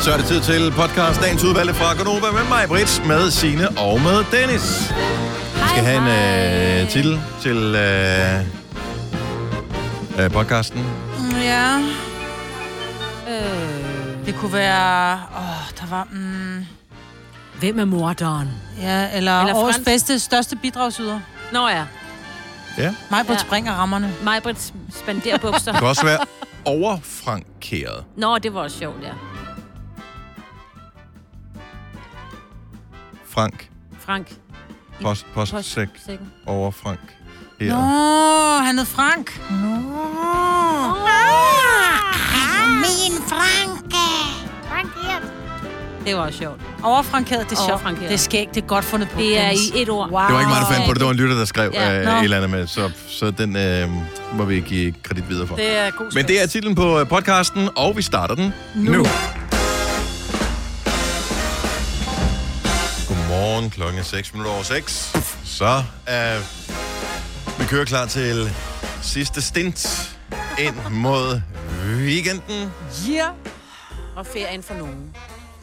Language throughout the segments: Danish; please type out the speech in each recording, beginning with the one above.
Så er det tid til podcast Dagens Udvalgte fra Gonova med mig, Brits, med Sine og med Dennis. Vi skal have en øh, titel til øh, øh, podcasten. Ja. Øh, det kunne være... Åh, der var... Mm, Hvem er morderen? ja, eller, Eller årets bedste, største bidragsyder. Nå ja, Ja. Ja. ja. springer rammerne. Majbrit spanderer bukser. Det kan også være overfrankeret. Nå, det var også sjovt, ja. Frank. Frank. Post, post, Post- sæk Sækken. over Frank. Nå, Her. han hed Frank. Nå. Min Franke. Det var også sjovt. Overfrankeret, det er sjovt. Det er skægt, det er godt fundet på. Det er i et ord. Wow. Det var ikke mig, der fandt på det. Det var en lytter, der skrev Ja. øh, Nå. et eller andet med. Så, så den øh, må vi give kredit videre for. Det er god Men det er titlen på øh, podcasten, og vi starter den nu. nu. Godmorgen, klokken er 6 minutter over 6. Så er vi kører klar til sidste stint ind mod weekenden. Yeah. Og ferien for nogen.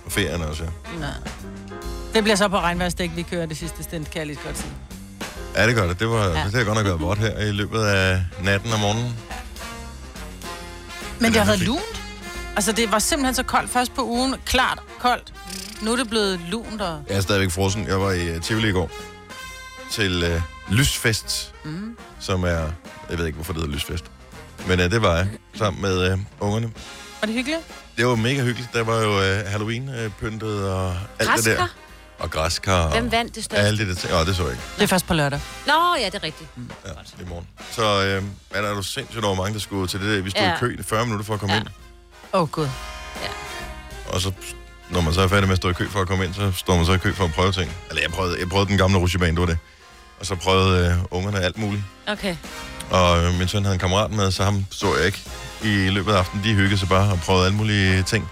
Og ferien også, ja. Det bliver så på regnværsdæk, vi kører det sidste stint, kan jeg lige godt sige. Ja, det gør det. Det, var, ja. det har godt nok været vådt her i løbet af natten og morgenen. Men det har er været fint. lunt. Altså, det var simpelthen så koldt først på ugen. Klart koldt. Nu er det blevet lunt og... Jeg er stadigvæk frossen. Jeg var i uh, Tivoli i går til uh, Lysfest, mm. som er... Jeg ved ikke, hvorfor det hedder Lysfest. Men uh, det var jeg, sammen med uh, ungerne. Var det hyggeligt? Det var mega hyggeligt. Der var jo uh, Halloween-pyntet og alt det der. Græskar? Og græskar. Hvem og vandt det største? Alle de der ting. Åh, det så jeg ikke. Det er først på lørdag. Nå, ja, det er rigtigt. Ja, i morgen. Så øh, er der jo sindssygt over mange, der skulle til det der. Vi stod Ja. i kø i 40 minutter for at komme Ja. ind. Åh, oh, gud. Og så, når man så er færdig med at stå i kø for at komme ind, så står man så i kø for at prøve ting. Eller jeg prøvede, jeg prøvede den gamle rutsjebane, det var det. Og så prøvede øh, ungerne alt muligt. Okay. Og øh, min søn havde en kammerat med, så ham så jeg ikke i løbet af aftenen. De hyggede sig bare og prøvede alle mulige ting.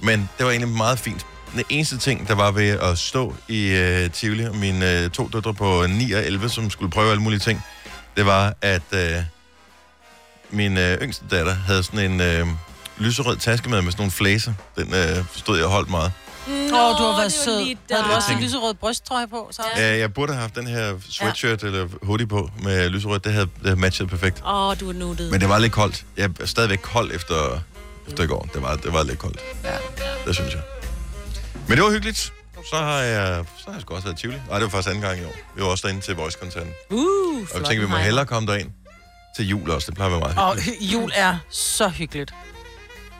Men det var egentlig meget fint. Den eneste ting, der var ved at stå i øh, Tivoli, og mine øh, to døtre på 9 og 11, som skulle prøve alle mulige ting, det var, at øh, min øh, yngste datter havde sådan en øh, lyserød taske med, med sådan nogle flæser. Den øh, stod jeg og holdt meget. Åh, oh, du har været sød. Havde du også en lyserød brysttrøje på? Så? Ja. Jeg burde have haft den her sweatshirt ja. eller hoodie på med lyserød. Det havde, det havde matchet perfekt. Åh, du er nuttet. Men det var lidt koldt. Jeg er stadigvæk kold efter, efter i går. Det var, det var lidt koldt. Ja. Det synes jeg. Men det var hyggeligt. Så har jeg, så har jeg sgu også været Tivoli. Nej, det var faktisk anden gang i år. Vi var også derinde til Voice-koncerten. Uh, Og jeg tænkte, vi må hellere komme derind til jul også. Det plejer at være meget Og hyggeligt. hy- jul er så hyggeligt.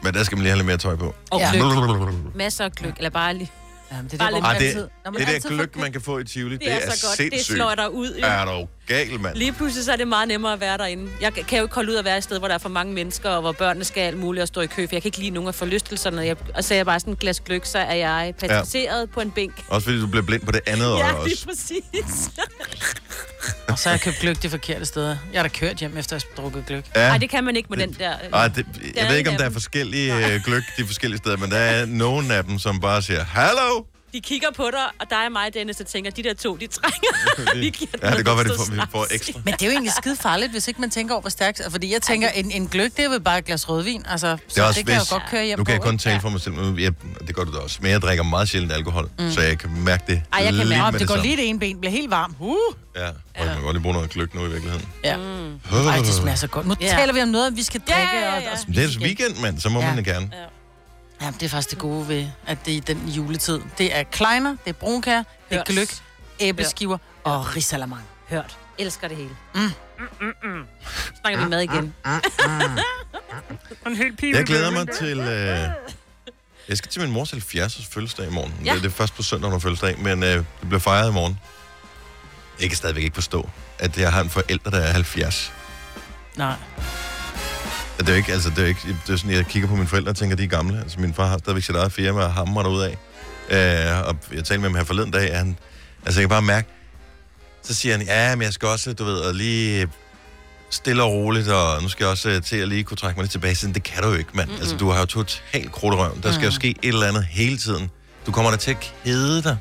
Men der skal man lige have lidt mere tøj på. Og Ja. gløk. Masser af gløk. Eller bare lige... Jamen, det er Bare det, lidt hvor man det, altid... når man det der gløk, man kan få i Tivoli, det, Det er, er så godt. Det sindssygt. slår dig ud. Jo. Er du gal, mand? Lige pludselig så er det meget nemmere at være derinde. Jeg kan jo ikke holde ud at være et sted, hvor der er for mange mennesker, og hvor børnene skal alt muligt og stå i kø, for jeg kan ikke lide nogen af forlystelserne. Jeg, og så er jeg bare sådan et glas gløk, så er jeg pacificeret ja. på en bænk. Også fordi du bliver blind på det andet øje Ja, også. lige præcis. Og så har jeg købt gløk de forkerte steder. Jeg har da kørt hjem efter at have drukket gløk. Ja. Nej, det kan man ikke med den der. Ej, det, jeg er ved ikke, om en der er forskellige øh, gløk de forskellige steder, men der er nogen af dem, som bare siger, Hallo! De kigger på dig, og dig og mig, Dennis, der tænker, de der to, de trænger. vi giver Ja, det kan godt være, det får, vi får ekstra. Men det er jo egentlig skide farligt, hvis ikke man tænker over, hvor stærkt... Fordi jeg tænker, en, en gløk, det er vel bare et glas rødvin. Altså, det, så også det kan jeg jo godt køre hjem Nu kan jeg kun tale for mig selv, men jeg, det gør du da også. Men jeg drikker meget sjældent alkohol, mm. så jeg kan mærke det Ej, jeg kan mærke, Om med det går lige det ene ben, bliver helt varm. Uh! Ja, og jeg kan godt lige bruge noget gløk nu i virkeligheden. Ja. Mm. Ej, det smager så godt. Nu Ja. taler vi om noget, vi skal drikke. Ja, ja, ja. Og, og Det er altså weekend, mand, så må Ja. man det gerne. Ja, det er faktisk det gode ved, at det er i den juletid. Det er kleiner, det er brunkær, det er Hørt. gløk, æbleskiver og risalamang. Hørt. Elsker det hele. Mm. Mm, mm, mm. Snakker vi mad igen. Jeg glæder mig til... Øh, jeg skal til min mors 70 års fødselsdag i morgen. Ja. Det, det er først på søndag, hun fødselsdag, men øh, det bliver fejret i morgen. Jeg kan stadigvæk ikke forstå, at jeg har en forælder, der er 70. Nej. Det er jo ikke, altså, det er jo ikke, det er sådan, jeg kigger på mine forældre og tænker, de er gamle. Altså, min far har stadigvæk sit eget firma og hammer derud af. Øh, og jeg talte med ham her forleden dag, og han, altså, jeg kan bare mærke, så siger han, ja, men jeg skal også, du ved, og lige stille og roligt, og nu skal jeg også øh, til at lige kunne trække mig lidt tilbage. Sådan, det kan du jo ikke, mand. Mm-hmm. Altså, du har jo totalt krudt i røven. Der skal jo ske et eller andet hele tiden. Du kommer da til at kede dig.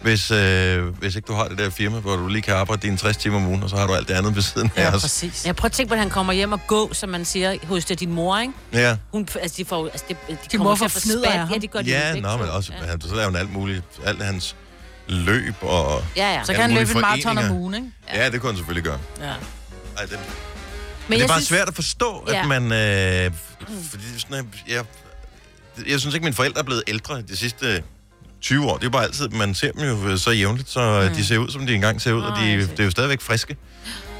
Hvis, øh, hvis ikke du har det der firma, hvor du lige kan arbejde dine 60 timer om ugen, og så har du alt det andet ved siden af Ja, os. præcis. Jeg prøver at tænke på, at han kommer hjem og gå, som man siger, hos det, din mor, ikke? Ja, Hun, altså, de får, altså, de, de Din kommer mor til at få spat. af. Ja, det gør de ja nå, men også, Ja. så laver han alt muligt, alt hans løb og... Ja, ja. Så kan han løbe en maraton om ugen, ikke? Ja, det kunne han selvfølgelig gøre. Ja. Ej, det, Men det er jeg bare synes, svært at forstå, at Ja. man... Øh, fordi sådan, at jeg, jeg synes ikke, mine forældre er blevet ældre de sidste 20 år. Det er bare altid, man ser dem jo så jævnligt, så mm. de ser ud, som de engang ser ud, og Nå, de, det er jo stadigvæk friske.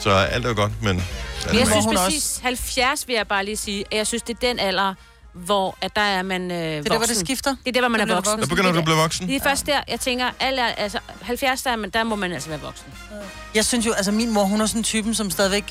Så alt er jo godt, men... Men jeg synes hun præcis, 70 vil jeg bare lige sige, at jeg synes, det er den alder, hvor at der er man øh, Det er der, hvor det skifter. Det er der, hvor man Der er du voksen. Der begynder du at blive voksen. Det er først der, jeg tænker, alle er, altså 70, der, er man, der må man altså være voksen. Jeg synes jo, altså min mor, hun er sådan typen, som stadigvæk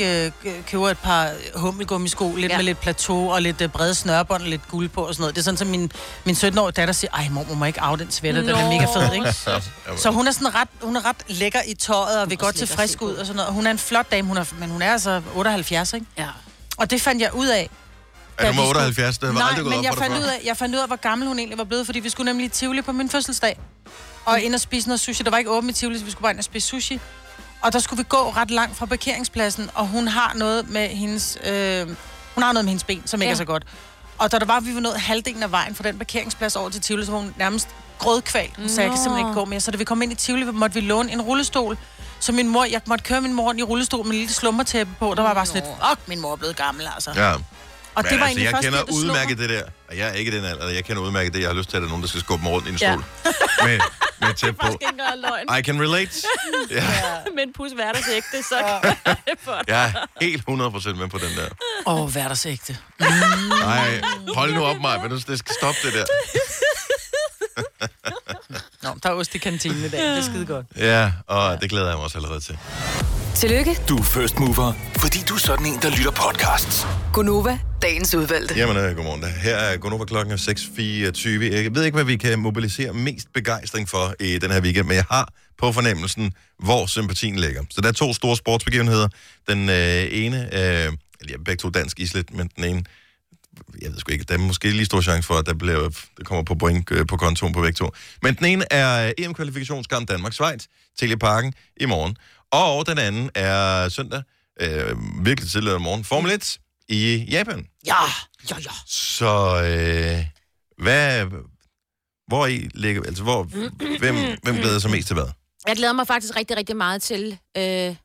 øh, køber et par hummelgummisko, lidt Ja. med lidt plateau og lidt øh, brede snørbånd og lidt guld på og sådan noget. Det er sådan, som min, min 17-årige datter siger, ej mor, må ikke af den sweater, den er mega fed, ikke? Så hun er sådan ret, hun er ret lækker i tøjet og vil godt til frisk ud og sådan noget. Og hun er en flot dame, hun er, men hun er altså 78, ikke? Ja. Og det fandt jeg ud af. Er du med vi skulle- 78? Det var Nej, aldrig gået men op jeg fandt, ud af, jeg fandt ud af, hvor gammel hun egentlig var blevet, fordi vi skulle nemlig i Tivoli på min fødselsdag. Og ind og spise noget sushi. Der var ikke åbent i Tivoli, så vi skulle bare ind og spise sushi. Og der skulle vi gå ret langt fra parkeringspladsen, og hun har noget med hendes, øh, hun har noget med hendes ben, som ikke Ja. er så godt. Og da der var, vi var nået halvdelen af vejen fra den parkeringsplads over til Tivoli, så var hun nærmest grødkval. Hun sagde, jeg kan simpelthen ikke gå mere. Så da vi kom ind i Tivoli, måtte vi låne en rullestol. Så min mor, jeg måtte køre min mor rundt i rullestol med en lille slummertæppe på. Der var bare sådan lidt, fuck, min mor er blevet gammel, altså. Ja. Og det var altså, jeg først kender der, det udmærket det der. Og jeg er ikke den alder. Jeg kender udmærket det. Jeg har lyst til, at der er nogen, der skal skubbe mig rundt i en Ja. stol. med, med tæt på. I can relate. Ja, Men pus hverdagsægte, så dig. jeg er helt 100% med på den der. Åh, oh, hverdagsægte. Nej, hold nu op mig, men det skal stoppe det der. Nå, der er ost i kantinen i dag. Det er skide godt. Ja, og det glæder jeg mig også allerede til. Tillykke, Du er first mover, fordi du er sådan en, der lytter podcasts. Gunova, dagens udvalgte. Jamen, øh, godmorgen. da. Her er Gunova klokken er 6.24. Jeg ved ikke, hvad vi kan mobilisere mest begejstring for i den her weekend, men jeg har på fornemmelsen, hvor sympatien ligger. Så der er to store sportsbegivenheder. Den øh, ene, øh, eller ja, begge to dansk islet, men den ene, jeg ved sgu ikke, der er måske lige stor chance for, at der, bliver, der kommer på point øh, på kontoen på begge to. Men den ene er øh, EM-kvalifikationskamp Danmark-Schweiz, Telia Parken i morgen. Og den anden er søndag, øh, virkelig tidligere om morgen, Formel 1 i Japan. Ja, ja, ja. Så øh, hvad, hvor i ligger, altså hvor, hvem, hvem glæder sig mest til hvad? Jeg glæder mig faktisk rigtig, rigtig meget til øh,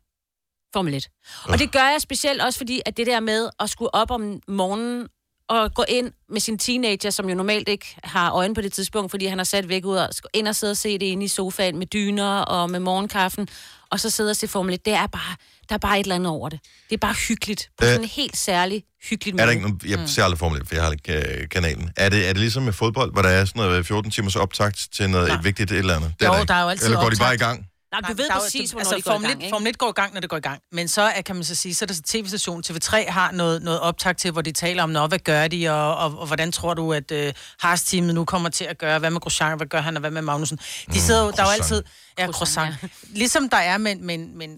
Formel 1. Og det gør jeg specielt også, fordi at det der med at skulle op om morgenen og gå ind med sin teenager, som jo normalt ikke har øjne på det tidspunkt, fordi han har sat væk ud og ind og sidde og se det inde i sofaen med dyner og med morgenkaffen, og så sidde og se Formel 1. Det er bare, der er bare et eller andet over det. Det er bare hyggeligt. På Øh, sådan en helt særlig hyggeligt måde. Er der ikke jeg ser aldrig Formel 1, for jeg har ikke øh, kanalen. Er det, er det ligesom med fodbold, hvor der er sådan noget 14 timers optagt til noget et vigtigt et eller andet? Det Jo, der, der er jo altid Eller går de bare i optakt. gang? Nej, du ved der er præcis, hvornår altså, de går i Formel gang, 1, ikke? Formel 1 går i gang, når det går i gang. Men så er, kan man så sige, så er der så tv-station TV3 har noget, noget optag til, hvor de taler om, Nå, hvad gør de, og, og, og hvordan tror du, at uh, Haas-teamet nu kommer til at gøre, hvad med Grosjean, hvad gør han, og hvad med Magnussen. De sidder jo, der er jo Mm, altid... Ja, Croissant, croissant. Ligesom der er med, med, med,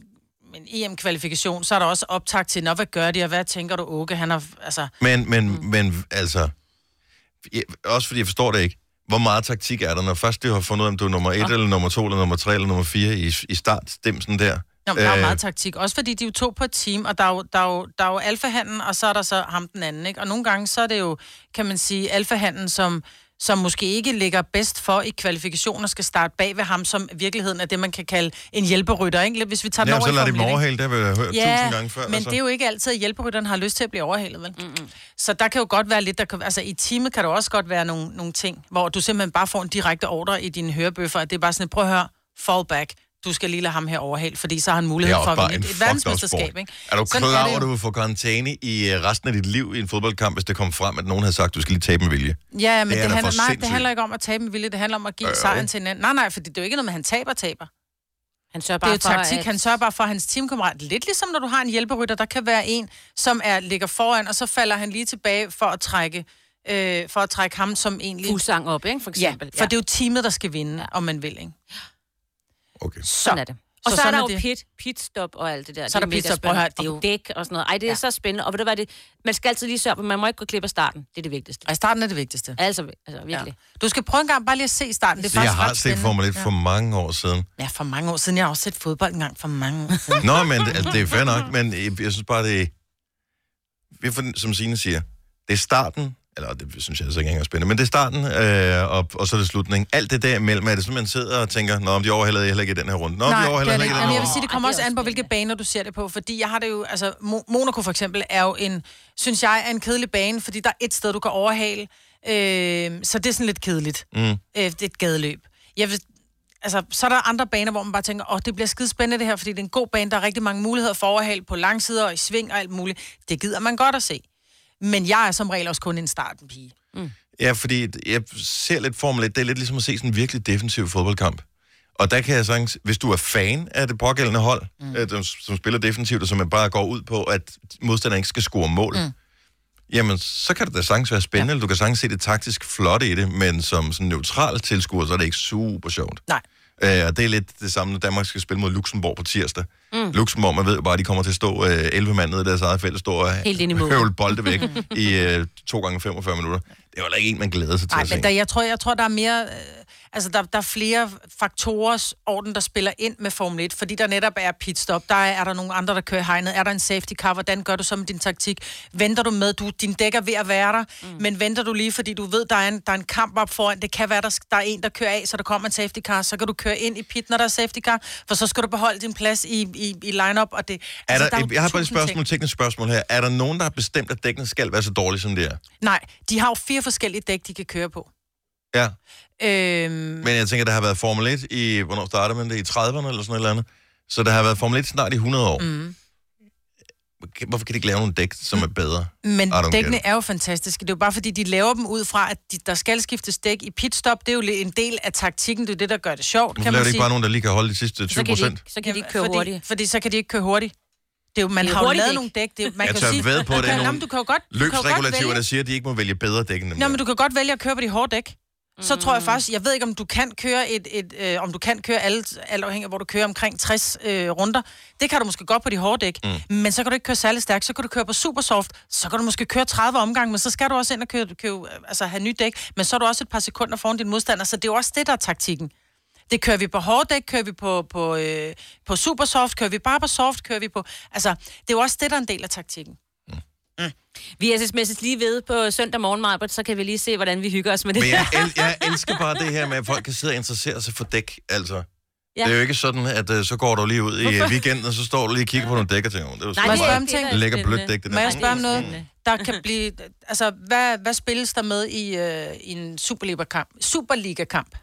med en EM-kvalifikation, så er der også optag til, Nå, hvad gør de, og hvad tænker du, Åke, han har, altså... Men, men, Mm. men altså, jeg, også fordi jeg forstår det ikke. Hvor meget taktik er der, når først du har fundet ud af, om du er nummer 1, eller nummer 2, eller nummer 3, eller nummer 4 i, i startstemsen der? Nå, der er Øh, meget taktik. Også fordi de er jo to på et team, og der er jo, der er jo, der er jo alfahanden, og så er der så ham den anden. Ikke? Og nogle gange så er det jo, kan man sige, alfahanden, som, som måske ikke ligger bedst for i kvalifikationer, skal starte bag ved ham, som i virkeligheden er det, man kan kalde en hjælperytter. Ikke? Hvis vi tager den Ja, over så lader de Formel dem 1, ikke? overhale, det har vi hørt Ja, tusind gange før. altså. men det er jo ikke altid, at hjælperytteren har lyst til at blive overhalet, vel? Mm-mm. Så der kan jo godt være lidt, der kan, altså i teamet kan der også godt være nogle, nogle ting, hvor du simpelthen bare får en direkte ordre i dine hørebøffer, at det er bare sådan, prøv at høre, fall back, du skal lige lade ham her overhale, fordi så har han mulighed for at bare vinde et, verdensmesterskab, ikke? Er du Sådan klar over, at du vil få karantæne i øh, resten af dit liv i en fodboldkamp, hvis det kommer frem, at nogen havde sagt, at du skal lige tabe med vilje? Ja, men Det det, er handler, nej, det handler ikke om at tabe med vilje, det handler om at give Øh, sejren til en anden. Nej, nej, for det er jo ikke noget med, at han taber, taber. Han sørger Det er bare jo for, taktik. at- Han sørger bare for at hans teamkammerat. Lidt ligesom når du har en hjælperytter, der kan være en, som er ligger foran, og så falder han lige tilbage for at trække, øh, for at trække ham som egentlig... Fuglsang op, ikke, for Ja, eksempel. for det er jo teamet, der skal vinde, ja. om man vil, ikke? Okay. Sådan er det. Og så, så er sådan der jo det. pit, pitstop og alt det der. Så er der mega pitstop, prøv at det er og jo- dæk og sådan noget. Ej, det er ja. så spændende. Og ved du hvad det, man skal altid lige sørge på, man må ikke gå glip af starten. Det er det vigtigste. Ej, starten er det vigtigste. Altså, altså virkelig. Ja. Du skal prøve en gang bare lige at se starten. Det er Så jeg faktisk har set. Formel 1 for mange år siden. Ja, for mange år siden. Jeg har også set fodbold en gang for mange år siden. Nå, men det, altså, det er fair nok, men jeg, jeg synes bare, det er... Vi er for- Som Signe siger, det er starten, eller det synes jeg altså ikke engang er spændende, men det er starten, øh, og, og så er det slutningen. Alt det der imellem, er det sådan, man sidder og tænker, nå, om de overhælder heller ikke i den her runde. Nå, Nej, de er det heller ikke. i den jeg vil sige, det kommer Ej, det også an på, hvilke baner du ser det på. Fordi jeg har det jo, altså Mo- Monaco for eksempel er jo en, synes jeg, er en kedelig bane, fordi der er et sted, du kan overhale. Øh, så det er sådan lidt kedeligt. Mm. Øh, det er et gadeløb. Jeg vil, altså, så er der andre baner, hvor man bare tænker, åh, det bliver skide spændende det her, fordi det er en god bane, der er rigtig mange muligheder for overhale på langsider og i sving og alt muligt. Det gider man godt at se. Men jeg er som regel også kun en startenpige. Ja, fordi jeg ser lidt Formel 1, det er lidt ligesom at se sådan en virkelig defensiv fodboldkamp. Og der kan jeg sagtens, hvis du er fan af det pågældende hold, mm. øh, som, som spiller defensivt, og som bare går ud på, at modstanderen ikke skal score mål, mm. jamen, så kan det da sagtens være spændende, ja. eller du kan sagtens se det taktisk flot i det, men som sådan neutral tilskuer, så er det ikke super sjovt. Nej. Øh, og det er lidt det samme, når Danmark skal spille mod Luxembourg på tirsdag. Mm. Luxembourg, man ved jo bare, at de kommer til at stå øh, 11 mand nede i deres eget felt og stå og Helt ind i mål. høvle bolde væk i øh, 2 gange 45 minutter. Det jo heller ikke en, man glæder sig til Nej, at se. men der, jeg, tror, jeg tror, der er mere... Øh, altså, der, der er flere faktorers orden, der spiller ind med Formel 1, fordi der netop er pitstop, der er, er der nogle andre, der kører hegnet, er der en safety car, hvordan gør du så med din taktik? Venter du med, du, din dæk er ved at være der, mm. men venter du lige, fordi du ved, der er en, der er en kamp op foran, det kan være, der, der er en, der kører af, så der kommer en safety car, så kan du køre ind i pit, når der er safety car, for så skal du beholde din plads i, i, i line-up, og det... Er der, er jo jeg har bare et spørgsmål, ting. teknisk spørgsmål her. Er der nogen, der har bestemt, at dækkene skal være så dårlige, som det er? Nej, de har jo fire forskellige dæk, de kan køre på. Ja, Øhm, men jeg tænker, der har været Formel 1 i, hvornår startede man det? I 30'erne eller sådan noget eller andet? Så der har været Formel 1 snart i 100 år. Mm. Hvorfor kan de ikke lave nogle dæk, som er bedre? Men dækkene er jo fantastiske. Det er jo bare fordi, de laver dem ud fra, at de, der skal skiftes dæk i pitstop. Det er jo en del af taktikken. Det er det, der gør det sjovt, Hvorfor kan laver man de ikke bare nogen, der lige kan holde de sidste 20 Så kan, de procent? ikke, så kan de ikke køre fordi, hurtigt. Fordi så kan de ikke køre hurtigt. Det er jo, man Det er har jo lavet dæk. nogle dæk. Det er, man Jeg kan tør sige, ved på, at det er nogle du kan jo godt, du kan jo godt Løbsregulativer, vælge- der siger, at de ikke må vælge bedre dæk end dem Nå, men du kan godt vælge at køre på de hårde dæk. Så tror jeg faktisk, jeg ved ikke, om du kan køre et, et øh, om du kan køre alt, alt afhængig af, hvor du kører omkring 60 øh, runder. Det kan du måske godt på de hårde dæk, mm. men så kan du ikke køre særlig stærkt. Så kan du køre på supersoft, så kan du måske køre 30 omgange, men så skal du også ind og køre, køre, altså have nyt dæk. Men så er du også et par sekunder foran din modstander, så det er jo også det, der er taktikken. Det kører vi på hårddæk, kører vi på, på, øh, på supersoft, kører vi bare på soft, kører vi på... Altså, det er jo også det, der er en del af taktikken. Vi er sms'et lige ved på søndag morgen, Marbert, så kan vi lige se, hvordan vi hygger os med det Men jeg, el- jeg elsker bare det her med, at folk kan sidde og interessere sig for dæk, altså. Ja. Det er jo ikke sådan, at uh, så går du lige ud i uh, weekenden, og så står du lige og kigger på nogle dæk og tænker, "Åh, det er jo Nej, sådan er lækker blødt dæk, det Må der. jeg spørge om noget? Der kan blive... Altså, hvad, hvad spilles der med i, øh, i en Superliga-kamp? Superliga-kamp?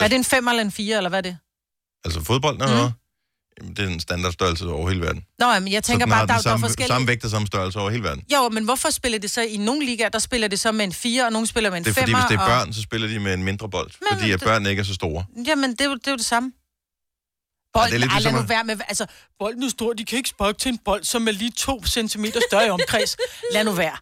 Er det en 5 eller en 4, eller hvad er det? Altså fodbold, eller mm. Jamen, det er en standardstørrelse over hele verden. Nå, ja, men jeg tænker bare, der, der er samme, forskellige... samme vægt og samme størrelse over hele verden. Jo, men hvorfor spiller det så i nogle ligaer, der spiller det så med en 4, og nogle spiller med en Det er 5'er? fordi, hvis det er og... børn, så spiller de med en mindre bold. Men fordi at det- børn ikke er så store. Jamen, det er, jo, det er jo det samme. Ja, Bolden, det er lidt ligesom nu være med... Altså, bolden er stor, de kan ikke sparke til en bold, som er lige to centimeter større i omkreds. Lad nu være.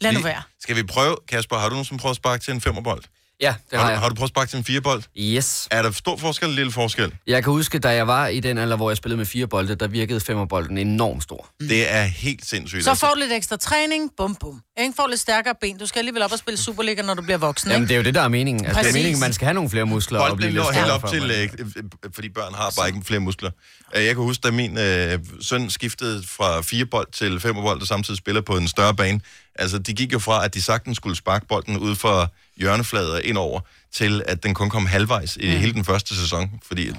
Lad nu være. Skal vi prøve, Kasper, har du nogensinde prøvet at sparke til en femmerbold? Ja, det Har, har du, jeg. har du prøvet at sparke til en firebold? Yes. Er der stor forskel eller lille forskel? Jeg kan huske, da jeg var i den alder, hvor jeg spillede med fire bolde, der virkede femmerbolden enormt stor. Det er helt sindssygt. Så altså. får du lidt ekstra træning, bum bum. Ikke får lidt stærkere ben. Du skal alligevel op og spille Superliga, når du bliver voksen, Jamen, ikke? det er jo det, der er meningen. Altså, det er Præcis. meningen, man skal have nogle flere muskler og blive Bolden lidt lå helt stærkere, op til, man- øh, øh, fordi børn har bare ikke flere muskler. Øh, Jeg kan huske, da min øh, søn skiftede fra fire bold til femmerbold, og samtidig spiller på en større bane. Altså, de gik jo fra, at de sagtens skulle sparke bolden ud for hjørneflader indover, til at den kun kom halvvejs i hele den første sæson. Fordi, øh,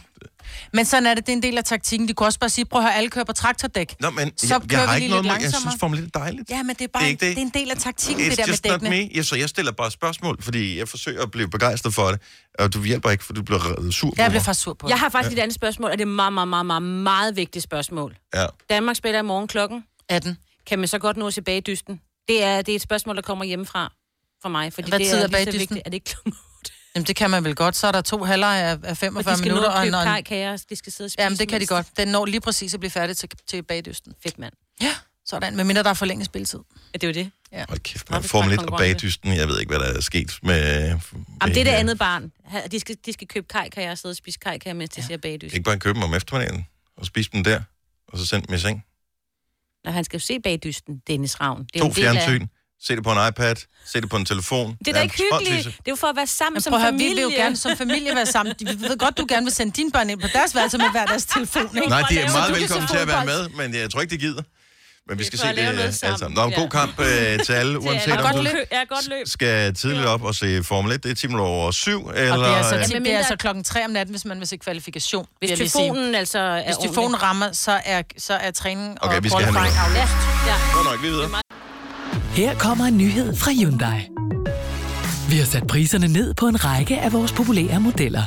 Men sådan er det, det er en del af taktikken. De kunne også bare sige, prøv at høre, alle kører på traktordæk. Nå, men Så jeg, kører jeg har ikke noget lidt mod, jeg langsommere. synes Formel 1 er dejligt. Ja, men det er bare Det er det ikke er, det. det er en del af taktikken, It's det der med dækkene. me. Ja, så jeg stiller bare spørgsmål, fordi jeg forsøger at blive begejstret for det, og du hjælper ikke, for du bliver sur på Jeg bliver faktisk sur på Jeg har faktisk et andet spørgsmål, og det er meget, meget, meget, meget, meget vigtigt spørgsmål. Ja. Danmark spiller i morgen klokken. 18. Kan man så godt nå tilbage i dysten? Det er, det er et spørgsmål, der kommer hjemmefra for mig. Fordi Hvad det tid er lige så bagdysten? vigtigt. Er det ikke klokken? Jamen, det kan man vel godt. Så er der to halvleje af, af 45 Og de skal nå minutter. at Og købe de skal sidde og spise. jamen, det kan de mens- godt. Den når lige præcis at blive færdig til, til bagdysten. Fedt, mand. Ja, sådan. Med mindre der er forlænget spilletid. Ja, det er jo det. Ja. Hold kæft, man er lidt og konkurrence. bagdysten. Jeg ved ikke, hvad der er sket med... Jamen, det er det med- andet barn. De skal, de skal købe kajkager og sidde og spise kajkager, mens de ser bagdyst. Ikke bare købe dem om eftermiddagen og spise dem der, og så sende dem i seng. Når han skal jo se bagdysten, Dennis Ravn. Det er To en del af- fjernsyn, se det på en iPad, se det på en telefon. Det er da ikke hyggeligt. Det er jo for at være sammen Men som prøv at høre, familie. vi vil jo gerne som familie være sammen. Vi ved godt, du gerne vil sende dine børn ind på deres værelse med hver deres telefon, ikke? Nej, de er meget velkommen til at være med, men jeg tror ikke, de gider. Men vi skal se det alle sammen. Nå, en god Ja. kamp øh, til alle, uanset om godt du løb. Ja, godt løb. skal tidligt op og se Formel 1. Det er 10 minutter over 7, eller... Og det er, altså, øh, ti- det er altså klokken 3 om natten, hvis man vil se kvalifikation. Hvis telefonen altså er Hvis telefonen ordentlig. rammer, så er, så er træning Okay, og vi skal have noget. aflyst. Ja, ja. Godt nok, vi videre. Her kommer en nyhed fra Hyundai. Vi har sat priserne ned på en række af vores populære modeller.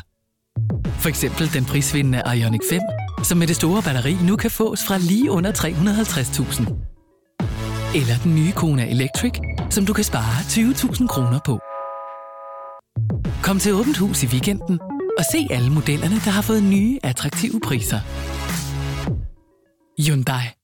For eksempel den prisvindende Ioniq 5, som med det store batteri nu kan fås fra lige under 350.000. Eller den nye Kona Electric, som du kan spare 20.000 kroner på. Kom til Åbent Hus i weekenden og se alle modellerne, der har fået nye, attraktive priser. Hyundai.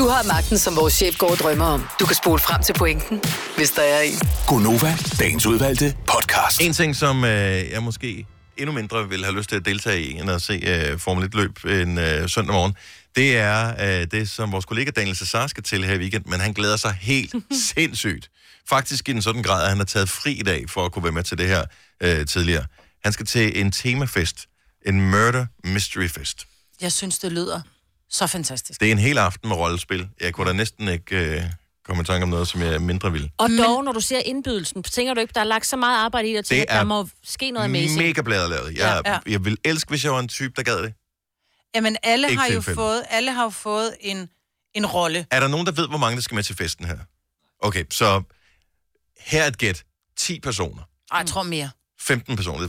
Du har magten, som vores chef går og drømmer om. Du kan spole frem til pointen, hvis der er en. Gonova, dagens udvalgte podcast. En ting, som øh, jeg måske endnu mindre vil have lyst til at deltage i, end at se øh, Formel 1-løb en øh, søndag morgen, det er øh, det, som vores kollega Daniel Cesar skal til her i weekend, men han glæder sig helt sindssygt. Faktisk i en sådan grad, at han har taget fri i dag for at kunne være med til det her øh, tidligere. Han skal til en temafest, en Murder Mystery Fest. Jeg synes, det lyder så fantastisk. Det er en hel aften med rollespil. Jeg kunne da næsten ikke øh, komme i tanke om noget, som jeg mindre vil. Og dog, når du ser indbydelsen, tænker du ikke, der er lagt så meget arbejde i det, til, Det at der er må ske noget amazing. Mega bladelavet. Jeg, Ja, ja. jeg vil elske, hvis jeg var en type, der gad det. Jamen, alle Ikke har, jo tilfældet. fået, alle har jo fået en, en rolle. Er der nogen, der ved, hvor mange der skal med til festen her? Okay, så her er et gæt. 10 personer. Ej, jeg tror mere. 15 personer.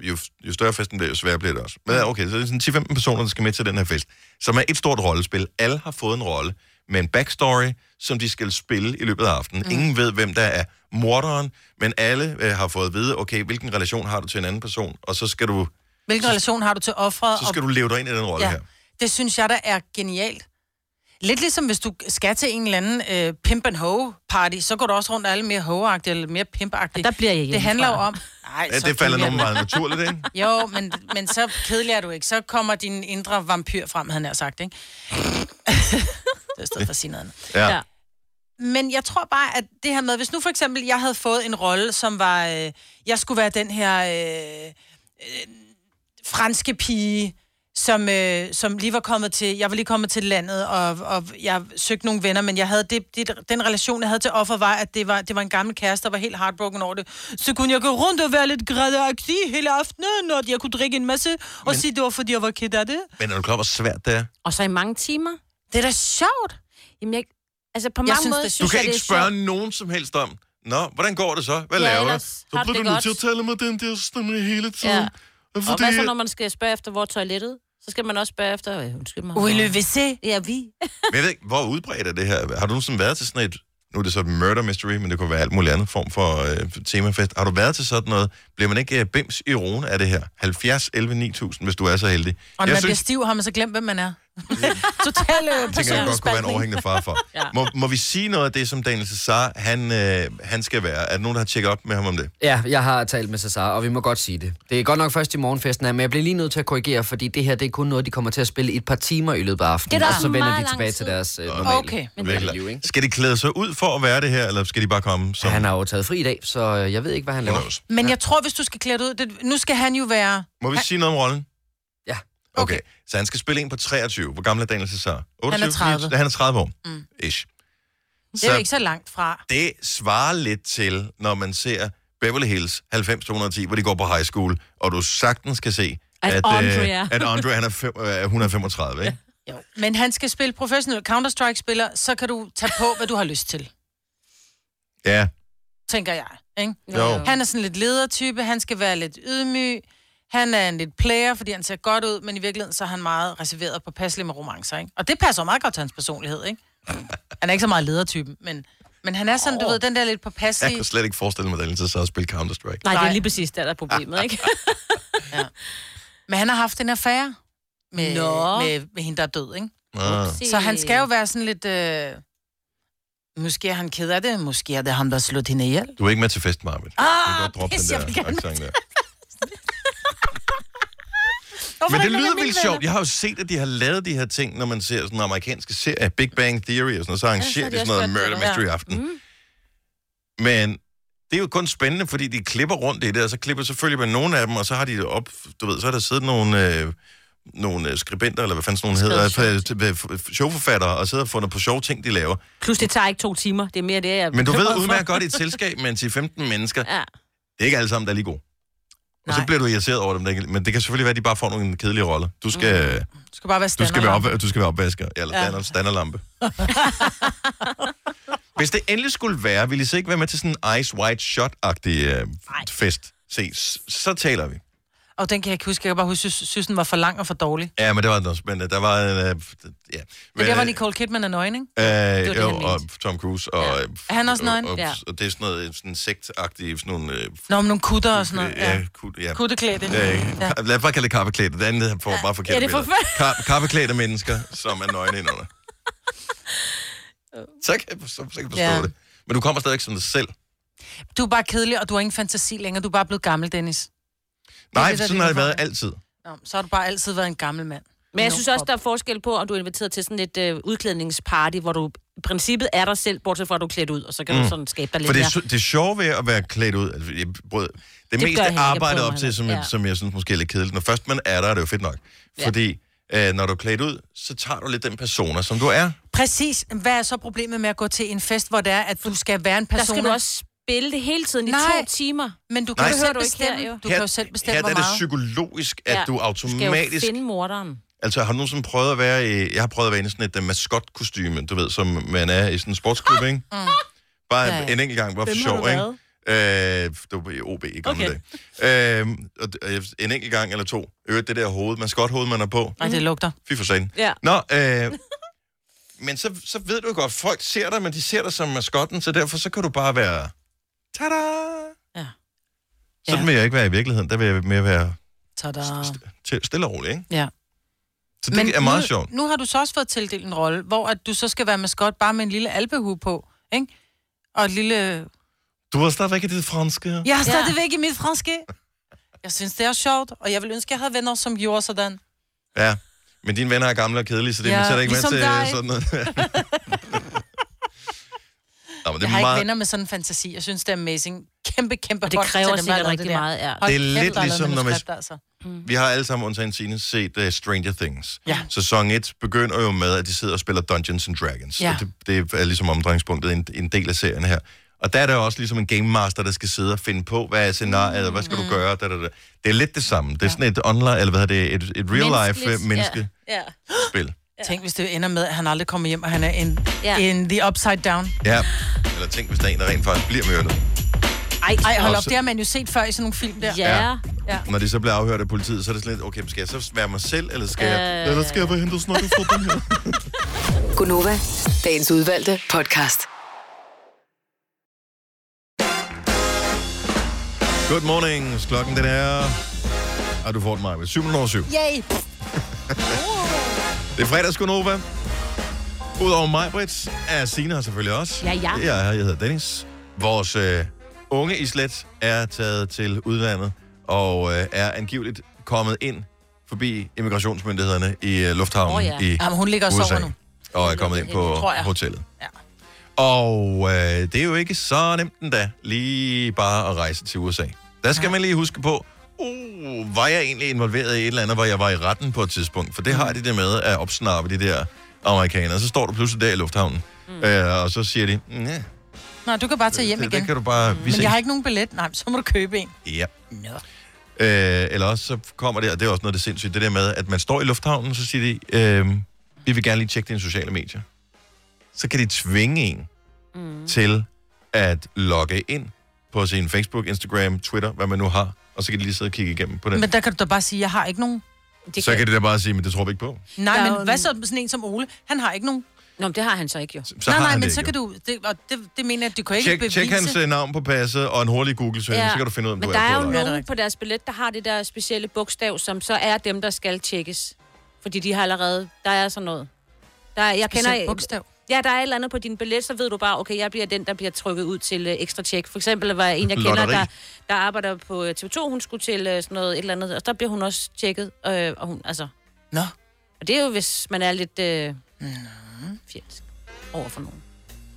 Jo, jo større festen bliver, jo sværere bliver det også. Men okay, så det er sådan 10-15 personer, der skal med til den her fest, som er et stort rollespil. Alle har fået en rolle med en backstory, som de skal spille i løbet af aftenen. Mm. Ingen ved, hvem der er morderen, men alle øh, har fået at vide, okay, hvilken relation har du til en anden person, og så skal du, Hvilken relation har du til offeret? så skal du leve dig ind i den rolle ja, her. det synes jeg, der er genialt. Lidt ligesom hvis du skal til en eller anden øh, pimp and hoe party, så går du også rundt lidt mere hoe eller mere pimp Og der bliver jeg Det handler jo om... Ej, Ja, så det falder er nogen meget naturligt, ikke? Jo, men, men så kedelig er du ikke. Så kommer din indre vampyr frem, havde han nær sagt, ikke? det er stedet for at sige noget andet. Ja. Ja. Men jeg tror bare, at det her med, hvis nu for eksempel, jeg havde fået en rolle, som var, øh, jeg skulle være den her øh, øh, franske pige, som, øh, som lige var kommet til, jeg var lige kommet til landet, og, og jeg søgte nogle venner, men jeg havde det, det, den relation, jeg havde til offer, var, at det var, det var en gammel kæreste, der var helt heartbroken over det. Så kunne jeg gå rundt og være lidt grædeagtig hele aftenen, og jeg kunne drikke en masse, og Men- sige, det var, fordi jeg var ked af det. Men er du klar, hvor svært det er? Og så i mange timer. Det er da sjovt. Jamen, jeg, altså på Jeg mange synes, måder det synes Du kan jeg, ikke det er spørge sjovt. nogen som helst om, Nå, hvordan går det så? Hvad Ja, laver du? Så har du bliver det du nødt godt. til at tale med den der stemme hele tiden. Ja. Fordi... Og hvad så, når man skal spørge efter, hvor toilettet? Så skal man også spørge efter, øh, undskyld mig. Ui, hvor- le WC. Ja, vi. Men jeg ved ikke, hvor udbredt er det her? Har du nogensinde været til sådan et, nu er det så et murder mystery, men det kunne være alt muligt andet form for øh, temafest. Har du været til sådan noget? Bliver man ikke øh, bims i roen af det her? 70, 11, 9000, hvis du er så heldig. Og når jeg man bliver synes, stiv, har man så glemt, hvem man er. Total øh, tænker jeg godt kunne være en overhængende far for. Ja. må, må vi sige noget af det, som Daniel Cesar, han, øh, han skal være? Er der nogen, der har tjekket op med ham om det? Ja, jeg har talt med Cesar, og vi må godt sige det. Det er godt nok først i morgenfesten, her, men jeg bliver lige nødt til at korrigere, fordi det her det er kun noget, de kommer til at spille et par timer i løbet af aftenen. Og så vender de tilbage til deres øh, normale Okay. Virkelig. liv, ikke? Skal de klæde sig ud for at være det her, eller skal de bare komme som... Han har jo taget fri i dag, så øh, jeg ved ikke, hvad han laver. Men jeg tror, hvis du skal klæde dig ud... Det, nu skal han jo være... Må vi sige noget om rollen? Okay. okay. Så han skal spille en på 23. Hvor gammel er Daniel Cesar? 28? 30. Han er 30 år. Mm. Ish. Det er jo ikke så langt fra. det svarer lidt til, når man ser Beverly Hills 90-210, hvor de går på high school, og du sagtens kan se, At at, Andre øh, er. at Andre han er, fem, øh, 135, ikke? Jo. Men han skal spille professionel Counter-Strike-spiller, så kan du tage på, hvad du har lyst til, Ja. tænker jeg. Ikke? Jo. Han er sådan lidt ledertype, han skal være lidt ydmyg, han er en lidt player, fordi han ser godt ud, men i virkeligheden så er han meget reserveret og påpasselig med romancer, ikke? Og det passer meget godt til hans personlighed, ikke? Han er ikke så meget ledertypen, men, men han er sådan, oh. du ved, den der lidt Jeg påpasselige... kan slet ikke forestille mig, at Daniel Cesar spille Counter-Strike. Nej, det er lige præcis der, der er problemet, ikke? Men han har haft en affære med, Nå. med, med hende, der er død, ikke? Ah. Så han skal jo være sådan lidt... Øh... Måske er han ked af det, måske er det ham, der har slået hende ihjel. Du er ikke med til fest, Marvind. Ah, du kan godt droppe pis, den jeg der vil gerne accent der. Hvorfor Men det lyder vildt sjovt. Jeg har jo set, at de har lavet de her ting, når man ser sådan amerikanske serie, Big Bang Theory og sådan noget, så arrangerer de de sådan noget Murder Mystery ja. Aften. Mm. Men det er jo kun spændende, fordi de klipper rundt i det, og så klipper selvfølgelig med nogle af dem, og så har de op, du ved, så har der siddet nogle, øh, nogle øh, skribenter, eller hvad fanden sådan nogle hedder, showforfattere, og sidder og fundet på sjove ting, de laver. Plus, det tager ikke to timer. Det er mere det, jeg Men du ved udmærket godt i et selskab med en 10-15 mennesker, Ja. det er ikke alle sammen, der er lige gode. Og så bliver du irriteret over dem, der ikke- men det kan selvfølgelig være, at de bare får nogle kedelige roller. Du skal, Du skal bare være du skal være, op, du skal være opvasker, eller Ja. ja. standardlampe. Hvis det endelig skulle være, ville I så ikke være med til sådan en Ice White Shot-agtig øh, fest? Se, s- så taler vi. Og den kan jeg ikke huske. Jeg kan bare huske, at synes, den var for lang og for dårlig. Ja, men det var den også. Men øh, der var en... Øh, ja. Men der var Nicole Kidman er nøgen, ikke? Øh, det, jo, han og Tom Cruise. Og, ja. Er han også nøgen? Og, og, Ja. og, det er sådan noget sådan sektagtigt, sådan nogle... Øh, Nå, med nogle kutter og sådan noget. ja, Ja. kud, ja. Kutteklædte. Ja. Ja. Lad os bare kalde det kappeklædte. Det andet får bare forkert Ja, det er for Ka- kappeklædte mennesker, som er nøgne indunder. Så kan jeg, så, så kan jeg forstå Ja. ja. det. Men du kommer stadig som dig selv. Du er bare kedelig, og du har ingen fantasi længere. Du er bare blevet gammel, Dennis. Nej, det, sådan har det været altid. Nå, så har du bare altid været en gammel mand. Men jeg synes også, der er forskel på, om du er inviteret til sådan et øh, udklædningsparty, hvor du i princippet er dig selv, bortset fra, at du er klædt ud, og så kan mm. du sådan skabe dig lidt For det, er, det er sjovt ved at være klædt ud. Altså, jeg brød, det, Det det meste prøver op til, som, ja. som jeg synes måske er lidt kedeligt. Når først man er der, er det jo fedt nok. Ja. Fordi øh, når du er klædt ud, så tager du lidt den persona, som du er. Præcis. Hvad er så problemet med at gå til en fest, hvor det er, at du skal være en person? Der skal du også spille det hele tiden i Nej. to timer. Men du kan Nej. jo Det selv du ikke bestemme. her, jo. Du kan jo selv bestemme, her hvor er det meget. psykologisk, at Ja. du Du skal automatisk... jo finde morderen. Altså, har du nogensinde prøvet at være i... Jeg har prøvet at være i sådan et uh, maskotkostyme, du ved, som man er i sådan en sportsklub, ikke? Mm. Bare Ja, ja. en enkelt gang, bare for sjov, ikke? Øh, det var i OB i gamle Okay. dage. Øh, øh, en enkelt gang eller to. Øvrigt det der hoved, maskothoved, man er på. Nej, det lugter. Fy for sagen. Ja. Nå, øh, men så, så ved du godt, folk ser dig, men de ser dig som maskotten, så derfor så kan du bare være... Tada! Ja. Sådan vil jeg ikke være i virkeligheden. Der vil jeg mere være Tada. til, stille og rolig, ikke? Ja. Så det er meget nu, sjovt. Nu har du så også fået tildelt en rolle, hvor at du så skal være maskot bare med en lille alpehue på, ikke? Og et lille... Du har stadigvæk i det franske. Jeg er stadigvæk i mit franske. Jeg synes, det er sjovt, og jeg vil ønske, at jeg havde venner, som gjorde sådan. Ja, men dine venner er gamle og kedelige, så det Ja, ja, sætter ikke ligesom med til dig. sådan noget. Nå, men det Jeg er har ikke meget... venner med sådan en fantasi. Jeg synes, det er amazing. Kæmpe, kæmpe Og det kræver til dem, sikkert rigtig det meget, ja. Hold Det er lidt ligesom, når man- altså. Vi har alle sammen undtagen Signe set uh, Stranger Things. Ja. Sæson 1 begynder jo med, at de sidder og spiller Dungeons and Dragons. Ja. Og det, det er ligesom omdrejningspunktet en, en del af serien her. Og der er der også ligesom en game master, der skal sidde og finde på, hvad er scenariet, og hvad skal du gøre? Da, da, da. Det er lidt det samme. Det er sådan et online, eller hvad hedder det, et, et real-life uh, menneskespil. Ja. Ja. Tænk, hvis det ender med, at han aldrig kommer hjem, og han er in, Ja. in the upside down. Ja. Eller tænk, hvis der er en, der rent faktisk bliver myrdet. Ej, Ej hold op, Også- det har man jo set før i sådan nogle film der. Ja. ja. Når de så bliver afhørt af politiet, så er det sådan lidt, okay, men skal jeg så være mig selv, eller skal jeg... Øh. Eller skal jeg være hende, der snakker for den her? Gunova, dagens udvalgte podcast. Good morning. Klokken den er... Og du får den, mig 7 over 7. Yay! Det er fredags, Gunova. Udover mig, Brits, er Signe her selvfølgelig også. Ja, ja. Jeg er her, jeg hedder Dennis. Vores øh, unge islet er taget til udlandet, og øh, er angiveligt kommet ind forbi immigrationsmyndighederne i øh, lufthavnen Åh, ja. i Jamen, hun ligger og USA, sover nu. Og er kommet ind på hotellet. Ja. Og øh, det er jo ikke så nemt endda, lige bare at rejse til USA. Der skal man lige huske på, uh, var jeg egentlig involveret i et eller andet, hvor jeg var i retten på et tidspunkt? For det har de det med at opsnappe de der amerikanere. Så står du pludselig der i lufthavnen, mm. øh, og så siger de, nej, Nej, du kan bare tage hjem det, igen. det kan du bare... Vi Men jeg har ikke nogen billet. Nej, så må du købe en. Ja. Nå. Øh, eller også så kommer det, og det er også noget, det sindssygt, det der med, at man står i lufthavnen, så siger de, øh, vi vil gerne lige tjekke dine sociale medier. Så kan de tvinge en mm. til at logge ind på sin Facebook, Instagram, Twitter, hvad man nu har, og så kan de lige sidde og kigge igennem på den. Men der kan du da bare sige, jeg har ikke nogen. Det så kan de da bare sige, men det tror vi ikke på. Nej, Der er men hvad så med sådan en som Ole? Han har ikke nogen. Nå, men det har han så ikke jo. Så nej, har nej, han men det så ikke, kan du... Det, og det, det mener jeg, at du kan ikke Tjek, bevise... tjek hans øh, navn på passet og en hurtig Google-søgning, ja. så kan du finde ud af, om Men du der er er på jo eller ej. nogen på deres billet, der har det der specielle bogstav, som så er dem, der skal tjekkes. Fordi de har allerede... Der er sådan noget. Der er, jeg kender, bogstav? Ja, der er et eller andet på din billet, så ved du bare, okay, jeg bliver den, der bliver trykket ud til uh, ekstra tjek. For eksempel var en, jeg kender, Lotteri. der, der arbejder på øh, TV2, hun skulle til uh, sådan noget et eller andet, og der bliver hun også tjekket. Øh, og hun, altså... Nå. Og det er jo, hvis man er lidt øh, fjendsk over for nogen.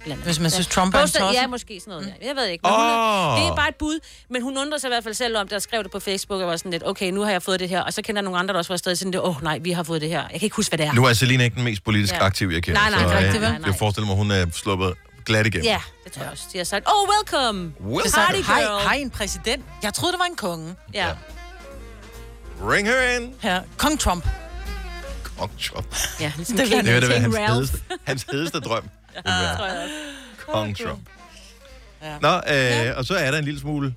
Eller andet. Hvis man synes, Trump er en Poster- tosse. Ja, måske sådan noget. Ja. Jeg ved ikke. Men hun Åh. er, det er bare et bud. Men hun undrer sig i hvert fald selv om, der skrev det på Facebook, og var sådan lidt, okay, nu har jeg fået det her. Og så kender jeg nogle andre, der også var stadig sådan åh oh, nej, vi har fået det her. Jeg kan ikke huske, hvad det er. Nu er Selina ikke den mest politisk Ja. aktive, jeg kender. Nej, nej, så, det øh, rigtigt, vel? Jeg forestiller mig, hun er sluppet glat igennem. Ja, det tror jeg også. De har sagt, oh, welcome. Welcome. Party girl. hej en præsident. Jeg troede, det var en konge. Ja. Ring her in. Ja, Kong Trump. Kong Trump. Ja, ligesom Det King, vil- Det vil da være King hans Ralph. hedeste, hans hedeste drøm. Det være tror jeg også. Kong Trump. Ja. Nå, øh, og så er der en lille smule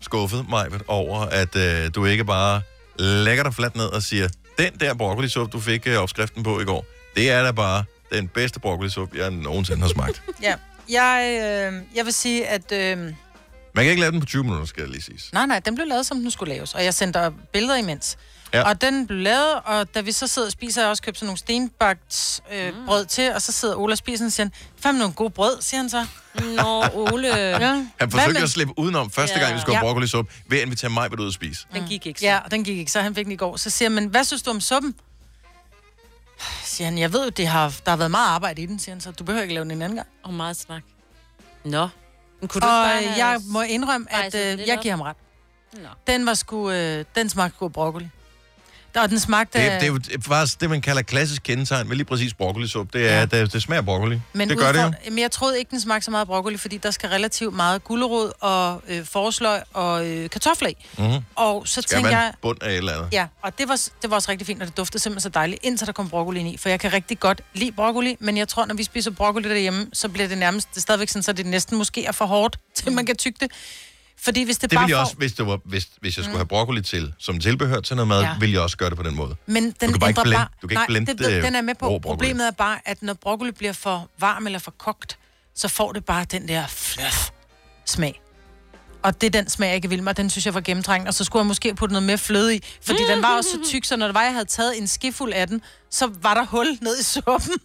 skuffet, Majbet, over, at øh, du ikke bare lægger dig fladt ned og siger, den der broccolisuppe, du fik øh, opskriften på i går, det er da bare den bedste broccolisuppe, jeg nogensinde har smagt. Ja. Jeg, øh, jeg vil sige, at... Øh, Man kan ikke lave den på 20 minutter, skal jeg lige sige. nej, nej, den blev lavet, som den skulle laves. Og jeg sendte billeder imens. Ja. Og den blev lavet, og da vi så sidder og spiser, har jeg også købt sådan nogle stenbagt øh, mm. brød til, og så sidder Ola og spiser, og siger, han, fandme nogle gode brød, siger han så. Nå, Ole. Ja. Han Hvad forsøgte med- at slippe udenom første Ja. gang, vi skulle have Ja. broccolisuppe, ved at invitere mig ud at spise. Den gik ikke så. Ja, og den gik ikke, så han fik den i går. Så siger han, men hvad synes du om suppen? Siger han, jeg ved jo, det har, der har været meget arbejde i den, siger han så. Du behøver ikke lave den en anden gang. Og meget snak. Nå. Men kunne du Og have jeg må indrømme, at øh, jeg giver ham ret. Nå. Den var sgu, øh, den smagte god broccoli. Og den smagte... Det, det er jo det er faktisk det, man kalder klassisk kendetegn med lige præcis broccolisuppe. Det er, Ja. ja. det, det smager broccoli. Men det gør det jo. Men jeg troede ikke, den smagte så meget af broccoli, fordi der skal relativt meget gulerod og øh, forsløg og øh, kartofler i. Mm-hmm. Og så Skal tænkte man jeg... bund af et eller andet. Ja, og det var, det var også rigtig fint, og det duftede simpelthen så dejligt, indtil der kom broccoli ind i. For jeg kan rigtig godt lide broccoli, men jeg tror, når vi spiser broccoli derhjemme, så bliver det nærmest, det er stadigvæk sådan, så det næsten måske er for hårdt, til man kan tygge det. Fordi hvis det, Det bare ville jeg får... også, hvis, det var, hvis, hvis jeg skulle have broccoli til, som tilbehør til noget mad, Ja. ville jeg også gøre det på den måde. Men den kan bare ikke blende- bare... du kan ikke blende det, det, den er med på. Problemet er bare, at når broccoli bliver for varm eller for kogt, så får det bare den der fluff smag. Og det er den smag, jeg ikke vil med, og den synes jeg var gennemtrængt. Og så skulle jeg måske putte noget mere fløde i, fordi den var også så tyk, så når det var, jeg havde taget en skefuld af den, så var der hul ned i suppen.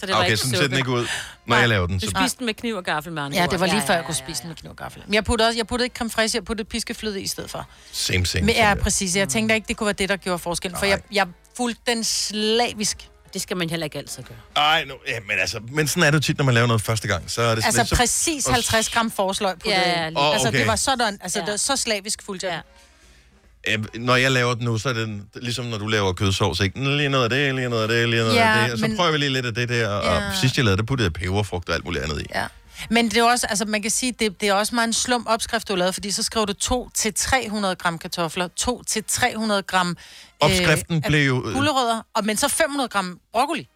Så det var Okay, ikke sådan ser den ikke ud, når jeg laver den. Du Så, spiste den med kniv og gaffel med Ja, det var lige før, jeg kunne spise den med kniv og gaffel. Men jeg puttede, også, jeg puttede ikke creme fraiche, jeg puttede piskefløde i i stedet for. same, same. Men ja, jeg. præcis. Jeg tænkte ikke, det kunne være det, der gjorde forskellen. For jeg, jeg fulgte den slavisk. Det skal man heller ikke altid gøre. Ej, nu, ja, men, altså, men sådan er det jo tit, når man laver noget første gang. Så er det sådan Altså lidt, så, præcis 50 gram forsløg på Ja, det. ja, lige. Åh, Altså, okay. det var sådan, altså, Ja. det var så slavisk fuldt. Ja. øh, når jeg laver den nu, så er det ligesom når du laver kødsovs, ikke? Lige noget af det, lige noget af det, lige noget Ja, af det. Og så men- prøver vi lige lidt af det der. Og Ja. sidst jeg lavede det, puttede jeg peberfrugt og alt muligt andet i. Ja. Men det er også, altså man kan sige, det, det er også meget en slum opskrift, du har lavet, fordi så skrev du 2 til 300 gram kartofler, 2 til 300 gram Opskriften af blev jo... øh, gulerødder, og, men så 500 gram broccoli.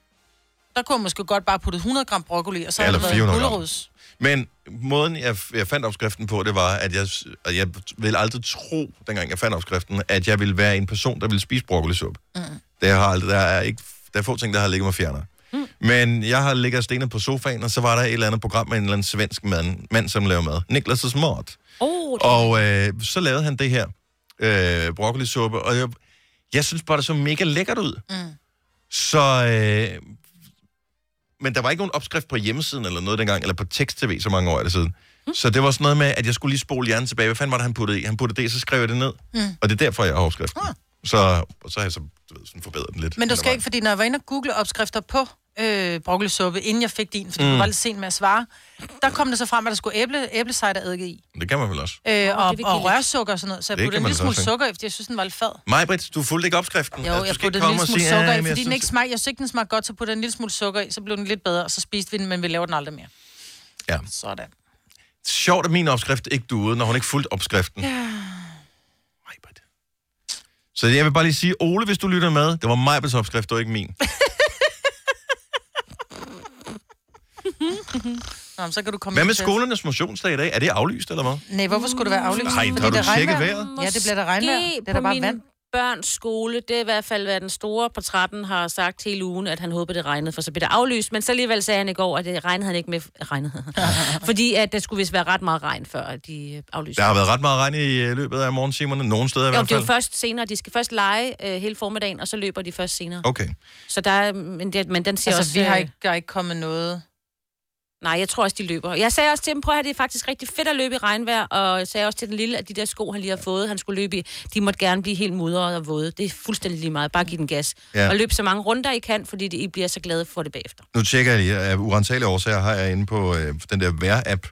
Der kunne jeg måske godt bare putte 100 gram broccoli, og så Ja, eller det været 400 gram. gulerods. Men måden, jeg, jeg fandt opskriften på, det var, at jeg, at jeg ville aldrig tro, dengang jeg fandt opskriften, at jeg ville være en person, der ville spise broccolisuppe. Mm. Det har aldrig, der er ikke, der er få ting, der har ligget mig fjerner. Mm. Men jeg har ligget og stenet på sofaen, og så var der et eller andet program med en eller anden svensk mand, mand som laver mad. Niklas Smart. Oh, Og øh, så lavede han det her øh, broccolisuppe, og jeg, jeg synes bare, det så mega lækkert ud. Mm. Så... Øh, men der var ikke nogen opskrift på hjemmesiden eller noget dengang, eller på tekst-tv, så mange år er det siden. Mm. Så det var sådan noget med, at jeg skulle lige spole hjernen tilbage. Hvad fanden var det, han puttede i? Han puttede det, så skrev jeg det ned. Mm. Og det er derfor, jeg har opskriften. Ah. Så, og så har jeg så du ved, sådan forbedret den lidt. Men du skal ikke, fordi når jeg var inde og google opskrifter på øh, broccolisuppe, inden jeg fik din, fordi Mm. du var lidt sent med at svare. Der kom det så frem, at der skulle æble, æblecideredike i. Det kan man vel også. Øh, og, det vil og rørsukker og sådan noget. Så jeg Det puttede en lille smule sukker i, fordi jeg synes, den var lidt fad. Majbrit, du fulgte ikke opskriften. Jo, Altså, du jeg puttede en komme lille og smule sige, sukker "Ja, i, men jeg fordi den synes ikke smagte, jeg synes ikke, den smagte godt, så puttede en lille smule sukker i, så blev den lidt bedre, og så spiste vi den, men vi laver den aldrig mere. Ja. Sådan. Sjovt, at min opskrift ikke duede, når hun ikke fulgte opskriften. Ja. Så jeg vil bare lige sige, Ole, hvis du lytter med, det var Majbets opskrift, og ikke min. Nå, men så kan du komme Hvad med skolernes motionsdag i dag? Er det aflyst, eller hvad? Nej, hvorfor skulle det være aflyst? Ej, Fordi har du det tjekket vejret? Ja, det bliver da regnvejr. Det er på bare min vand. børns skole, det er i hvert fald, hvad den store på trappen har sagt hele ugen, at han håber, det regnede, for så bliver det aflyst. Men så alligevel sagde han i går, at det regnede han ikke med. Regnede. Fordi at der skulle vist være ret meget regn, før at de aflyste. Der har været ret meget regn i øh, løbet af morgentimerne, nogle steder i Jo, hvert det er fald. jo først senere. De skal først lege øh, hele formiddagen, og så løber de først senere. Okay. Så der er, men, det, men den siger Altså, også... vi har øh, ikke, der er ikke kommet noget... Nej, jeg tror også, de løber. Jeg sagde også til dem, prøv at det er faktisk rigtig fedt at løbe i regnvejr, og jeg sagde også til den lille, at de der sko, han lige har fået, han skulle løbe i, de måtte gerne blive helt mudrede og våde. Det er fuldstændig lige meget. Bare giv den gas. Ja. Og løb så mange runder, I kan, fordi de, I bliver så glade for det bagefter. Nu tjekker jeg lige, af urensagelige årsager har jeg inde på øh, den der vejr-app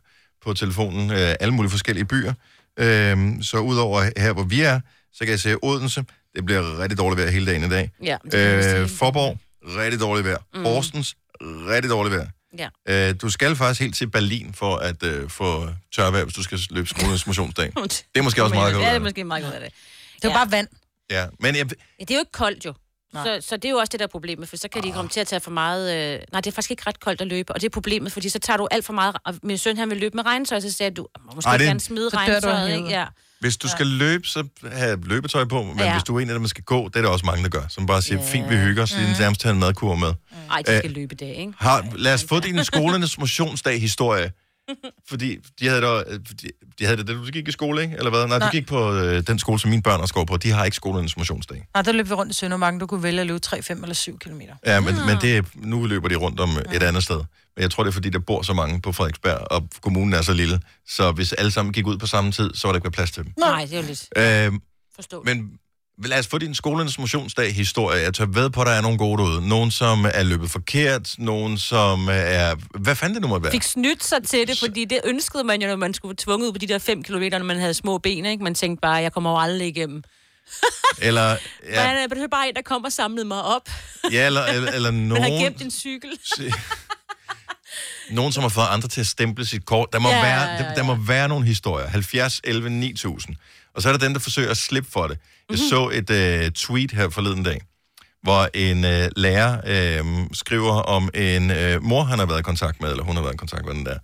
på telefonen, øh, alle mulige forskellige byer. Øh, så udover her, hvor vi er, så kan jeg se Odense, det bliver rigtig dårligt vejr hele dagen i dag. Ja, det øh, Forborg, rigtig dårligt vejr. Mm. Horsens, rigtig dårligt vejr. Ja. Øh, du skal faktisk helt til Berlin for at øh, få tørvejr, hvis du skal løbe skolens motionsdag. Det er måske også meget godt. Ja, det er måske meget godt af det. Det er jo bare vand. Ja, men jeg, Ja, det er jo ikke koldt jo. Så, så det er jo også det der er problemet, for så kan de komme til at tage for meget... Øh... Nej, det er faktisk ikke ret koldt at løbe, og det er problemet, fordi så tager du alt for meget... Og min søn, han vil løbe med regntøj, så sagde du må måske Ej, det- gerne smide regntøjet, ikke? Ja. Hvis du skal løbe, så have løbetøj på, men Ja. hvis du er en af dem, der skal gå, det er der også mange, der gør. Som bare siger, fint, vi hygger os, mm. nærmest tage en madkur med. Ej, de skal Øh, løbe i dag, ikke? Har, lad os få din skolernes motionsdag-historie. Fordi de havde, da, de, de havde det, da du gik i skole, ikke? Eller hvad? Nej, Nej. Du gik på øh, den skole, som mine børn også går på. De har ikke skolernes motionsdag. Nej, der løb vi rundt i Søndermarken. Du kunne vælge at løbe 3, 5 eller 7 kilometer. Ja, men, men det, er- nu løber de rundt om øh, et andet sted. Men jeg tror, det er fordi, der bor så mange på Frederiksberg, og kommunen er så lille. Så hvis alle sammen gik ud på samme tid, så var der ikke plads til dem. Nej, det er jo lidt Øh, forståeligt. men lad os få din skolernes motionsdag-historie. Jeg tør ved på, at der er nogle gode derude. Nogen, som er løbet forkert. Nogen, som er... Hvad fanden det nu måtte være? fik snydt sig til det, fordi det ønskede man jo, når man skulle tvunget ud på de der 5 kilometer, når man havde små ben, ikke? Man tænkte bare, jeg kommer jo aldrig igennem. Eller, Ja. Men det var bare en, der kom og samlede mig op. ja, eller, eller, eller Man har nogen... gemt en cykel. Nogen, som har fået andre til at stemple sit kort. Der må, Ja, ja, ja, være, ja, der, der må være nogle historier. 70, 11, 9000. Og så er der dem, der forsøger at slippe for det. Jeg Mhm. så et uh, tweet her forleden dag, hvor en uh, lærer uh, skriver om en uh, mor, han har været i kontakt med, eller hun har været i kontakt med den der,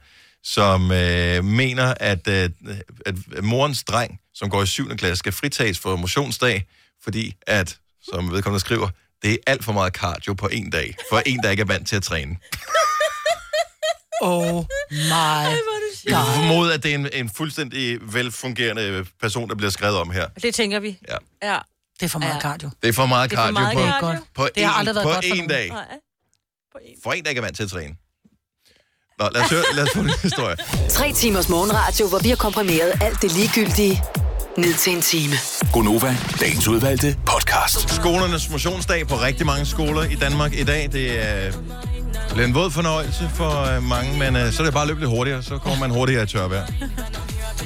som uh, mener, at, uh, at morens dreng, som går i 7. klasse, skal fritages for motionsdag, fordi at, som vedkommende skriver, det er alt for meget cardio på en dag, for en, der ikke er vant til at træne. Oh my Jeg formoder, at det er en, en fuldstændig velfungerende person, der bliver skrevet om her. Det tænker vi. Ja. Ja. Det er for meget Ja. cardio. Det er for meget Det er for cardio meget på, cardio. på, Det har en, aldrig været på godt en dag. Nej. For en, der ikke er vant til at træne. Nå, lad os, høre, lad os få en historie. Tre timers morgenradio, hvor vi har komprimeret alt det ligegyldige ned til en time. Gonova, dagens udvalgte podcast. Skolernes motionsdag på rigtig mange skoler i Danmark i dag. Det er det er en våd fornøjelse for øh, mange, men øh, så er det bare at løbe lidt hurtigere, så kommer man hurtigere i tørvejr.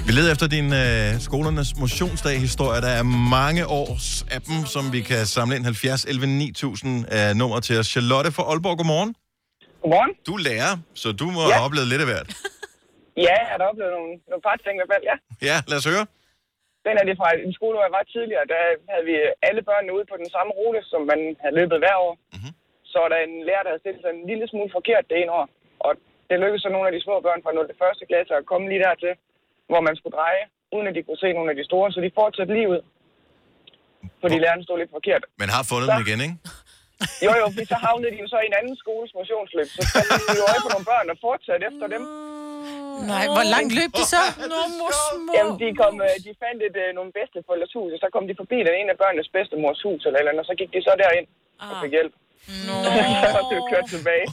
Vi leder efter din øh, skolernes motionsdag-historie. Der er mange års af dem, som vi kan samle ind. 70 11 9000 er nummer til os. Charlotte fra Aalborg, godmorgen. Godmorgen. Du er lærer, så du må Ja. have oplevet lidt af hvert. Ja, jeg har da oplevet nogle, nogle par ting i hvert fald, ja. Ja, lad os høre. Den er det fra en skole, hvor jeg var tidligere. Der havde vi alle børnene ude på den samme rute, som man havde løbet hver år. Mm-hmm. Så var der en lærer, der havde stillet sig en lille smule forkert det ene år. Og det lykkedes så nogle af de små børn fra 0. til 1. klasse at komme lige dertil, hvor man skulle dreje, uden at de kunne se nogle af de store. Så de fortsatte lige ud. Fordi læreren stod lidt forkert. Men har fundet Så- den igen, ikke? Jo, jo, fordi så havnede de jo så i en anden skoles motionsløb. Så satte de jo øje på nogle børn og fortsatte efter dem. Nej, hvor langt løb de så? Nå, mor små. Jamen, de, kom, øh, de fandt et, øh, nogle bedsteforældres hus, og så kom de forbi den ene af børnenes bedstemors hus, eller, eller og så gik de så derind og fik hjælp. Nå. det jo kørt tilbage.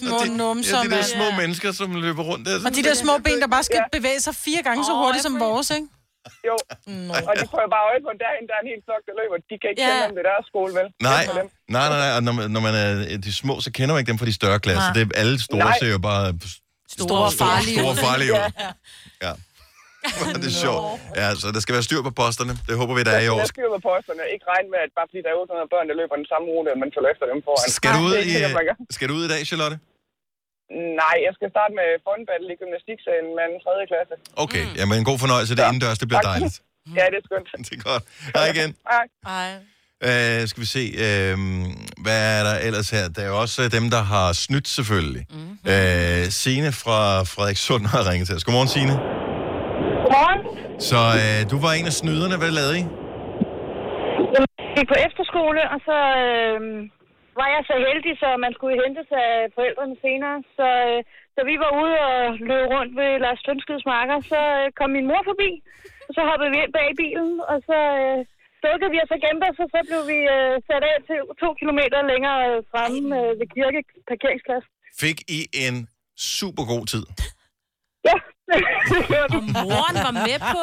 Små numser, Ja, de der små mennesker, som løber rundt der. Og de der små ben, der bare skal bevæge sig fire gange så hurtigt som vores, ikke? Jo, Nå. og de prøver bare øje på, at derhen, der er en hel flok, der løber. De kan ikke Ja. kende dem ved deres skole, vel? Nej, nej, nej, nej. Og når, man- når man er de små, så kender man ikke dem fra de større klasser. Nej. Det er, alle store Nej. ser jo bare Store og farlige store, store farlige ud. Ja. Ja. det er sjovt. Ja, så der skal være styr på posterne. Det håber vi, der er i år. Jeg styr med posterne. Ikke regne med, at bare fordi der er 800 børn, der løber den samme rute, at man følger efter dem foran. Skal du, ud Det i, skal du ud i dag, Charlotte? Nej, jeg skal starte med fondbattle i gymnastiksalen med en 3. klasse. Okay, jamen en god fornøjelse. Det er indendørs, det bliver dejligt. Ja, det er skønt. Det er godt. Hej igen. Hej. Hej. Uh, skal vi se, uh, hvad er der ellers her? Der er jo også øh, dem, der har snydt selvfølgelig. Mm-hmm. Uh, Signe fra Frederikssund har ringet til os. Godmorgen, Signe. Godmorgen. Så uh, du var en af snyderne. Hvad lavede I? Jeg gik på efterskole, og så øh, var jeg så heldig, så man skulle hentes af forældrene senere. Så, øh, så vi var ude og løb rundt ved Lars Tønskids marker. Så øh, kom min mor forbi, og så hoppede vi ind bag i bilen, og så øh, dukkede vi og gemte os, og så blev vi øh, sat af til to kilometer længere øh, fremme øh, ved kirke parkeringsplads. Fik I en super god tid? Ja. Og moren var med på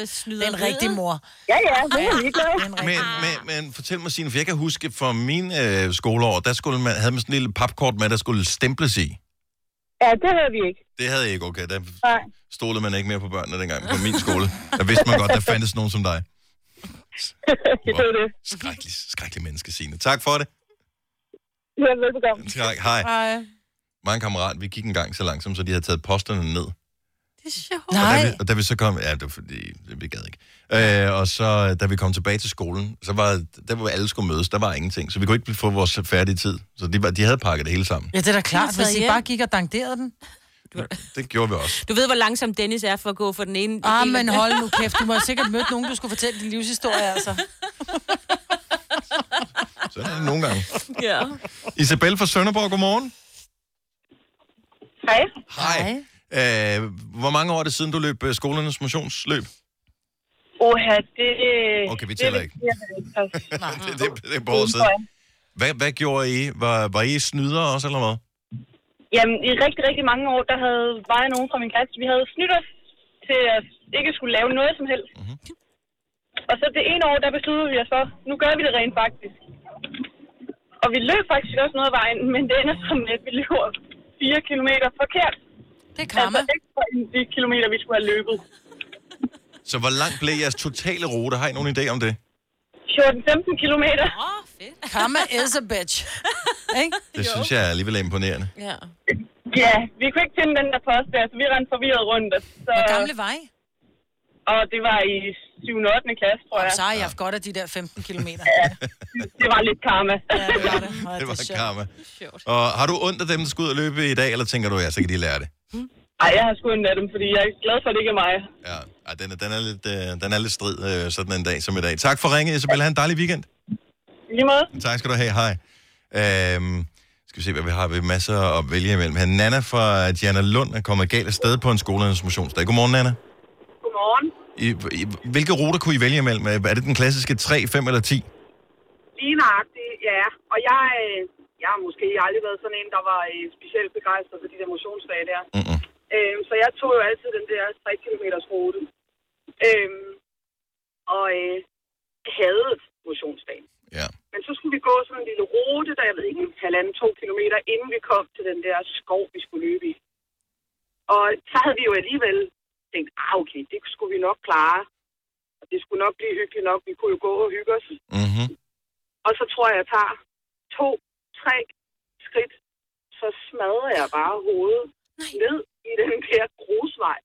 øh, snyderiet. Den rigtige mor. Ja, ja, det er ligeglad. Men, men, men fortæl mig, Signe, for jeg kan huske fra min øh, skoleår, der skulle man, havde man sådan en lille papkort med, der skulle stemples i. Ja, det havde vi ikke. Det havde jeg ikke, okay. Der Nej. stolede man ikke mere på børnene dengang på min skole. Der vidste man godt, der fandtes nogen som dig. det var det. Skrækkelig, skrækkelig menneske, Signe. Tak for det. Ja, velbekomme. Tak. Hej. Hej. Mange kammerat, vi gik en gang så langsomt, så de havde taget posterne ned. Det er sjovt. Og da, vi, og da vi så kom... Ja, det var fordi, det, vi gad ikke. Øh, og så, da vi kom tilbage til skolen, så var der, hvor alle skulle mødes, der var ingenting. Så vi kunne ikke få vores færdige tid. Så de, var, de havde pakket det hele sammen. Ja, det er da klart. Hvis I hjem. bare gik og danderede den. Det gjorde vi også. Du ved, hvor langsom Dennis er for at gå for den ene... Ah, men hold nu kæft. Du må have sikkert mødt nogen, du skulle fortælle din livshistorie, altså. Så er det nogle gange. Ja. Isabel fra Sønderborg, godmorgen. Hej. Hej. Øh, hvor mange år er det siden, du løb øh, skolernes motionsløb? Oha, det... Okay, vi tæller ikke. det, det, det er på år siden. Hvad, hvad gjorde I? Var, var I snyder også, eller hvad? Jamen, i rigtig, rigtig mange år, der havde var jeg nogen fra min klasse, vi havde snydt os til at ikke skulle lave noget som helst. Mhm. Mm-hmm. Og så det ene år, der besluttede vi os for, nu gør vi det rent faktisk. Og vi løb faktisk også noget af vejen, men det ender som, at vi løber 4 kilometer forkert. Det er karma. Altså ekstra end de kilometer, vi skulle have løbet. Så hvor langt blev jeres totale rute? Har I nogen idé om det? 14-15 kilometer. Åh, oh, fedt. Karma is a bitch. Ikke? Det synes jeg alligevel er imponerende. Ja. Ja, vi kunne ikke finde den der post der, så vi rendte forvirret rundt. Så... Hvor gamle var I? Og det var i 7. og 8. klasse, tror jeg. Så har I haft godt af de der 15 kilometer. Det var lidt karma. Ja, det var det. Ej, Det var sjovt. karma. Og har du ondt af dem, der skal ud og løbe i dag, eller tænker du, ja, så kan de lære det? Ej, jeg har sgu ondt af dem, fordi jeg er glad for, at det ikke er mig. Ja, Ej, den, er, den, er lidt, øh, den er lidt strid øh, sådan en dag som i dag. Tak for ringet, Isabel. Ha' en dejlig weekend. Lige måde. Tak skal du have. Hej. Øhm, skal vi se, hvad vi har. Vi har masser at vælge imellem. Her Nana fra Diana Lund er kommet galt af sted på en skoleinformationsdag. Godmorgen, Nana. Godmorgen. I, i, hvilke ruter kunne I vælge imellem? Er det den klassiske 3, 5 eller 10? Lige nøjagtigt, ja. Og jeg, øh, jeg har måske aldrig været sådan en, der var øh, specielt begejstret for de der motionsdage der. Mm-mm. Øhm, så jeg tog jo altid den der 3 km rute. Øhm, og øh, havde motionsdagen. Ja. Men så skulle vi gå sådan en lille rute, der jeg ved ikke, en halvanden, to kilometer, inden vi kom til den der skov, vi skulle løbe i. Og så havde vi jo alligevel tænkt, ah okay, det skulle vi nok klare. Og det skulle nok blive hyggeligt nok. Vi kunne jo gå og hygge os. Mm-hmm. Og så tror jeg, jeg tager to, tre skridt, så smadrer jeg bare hovedet Nej. ned i den der grusvej.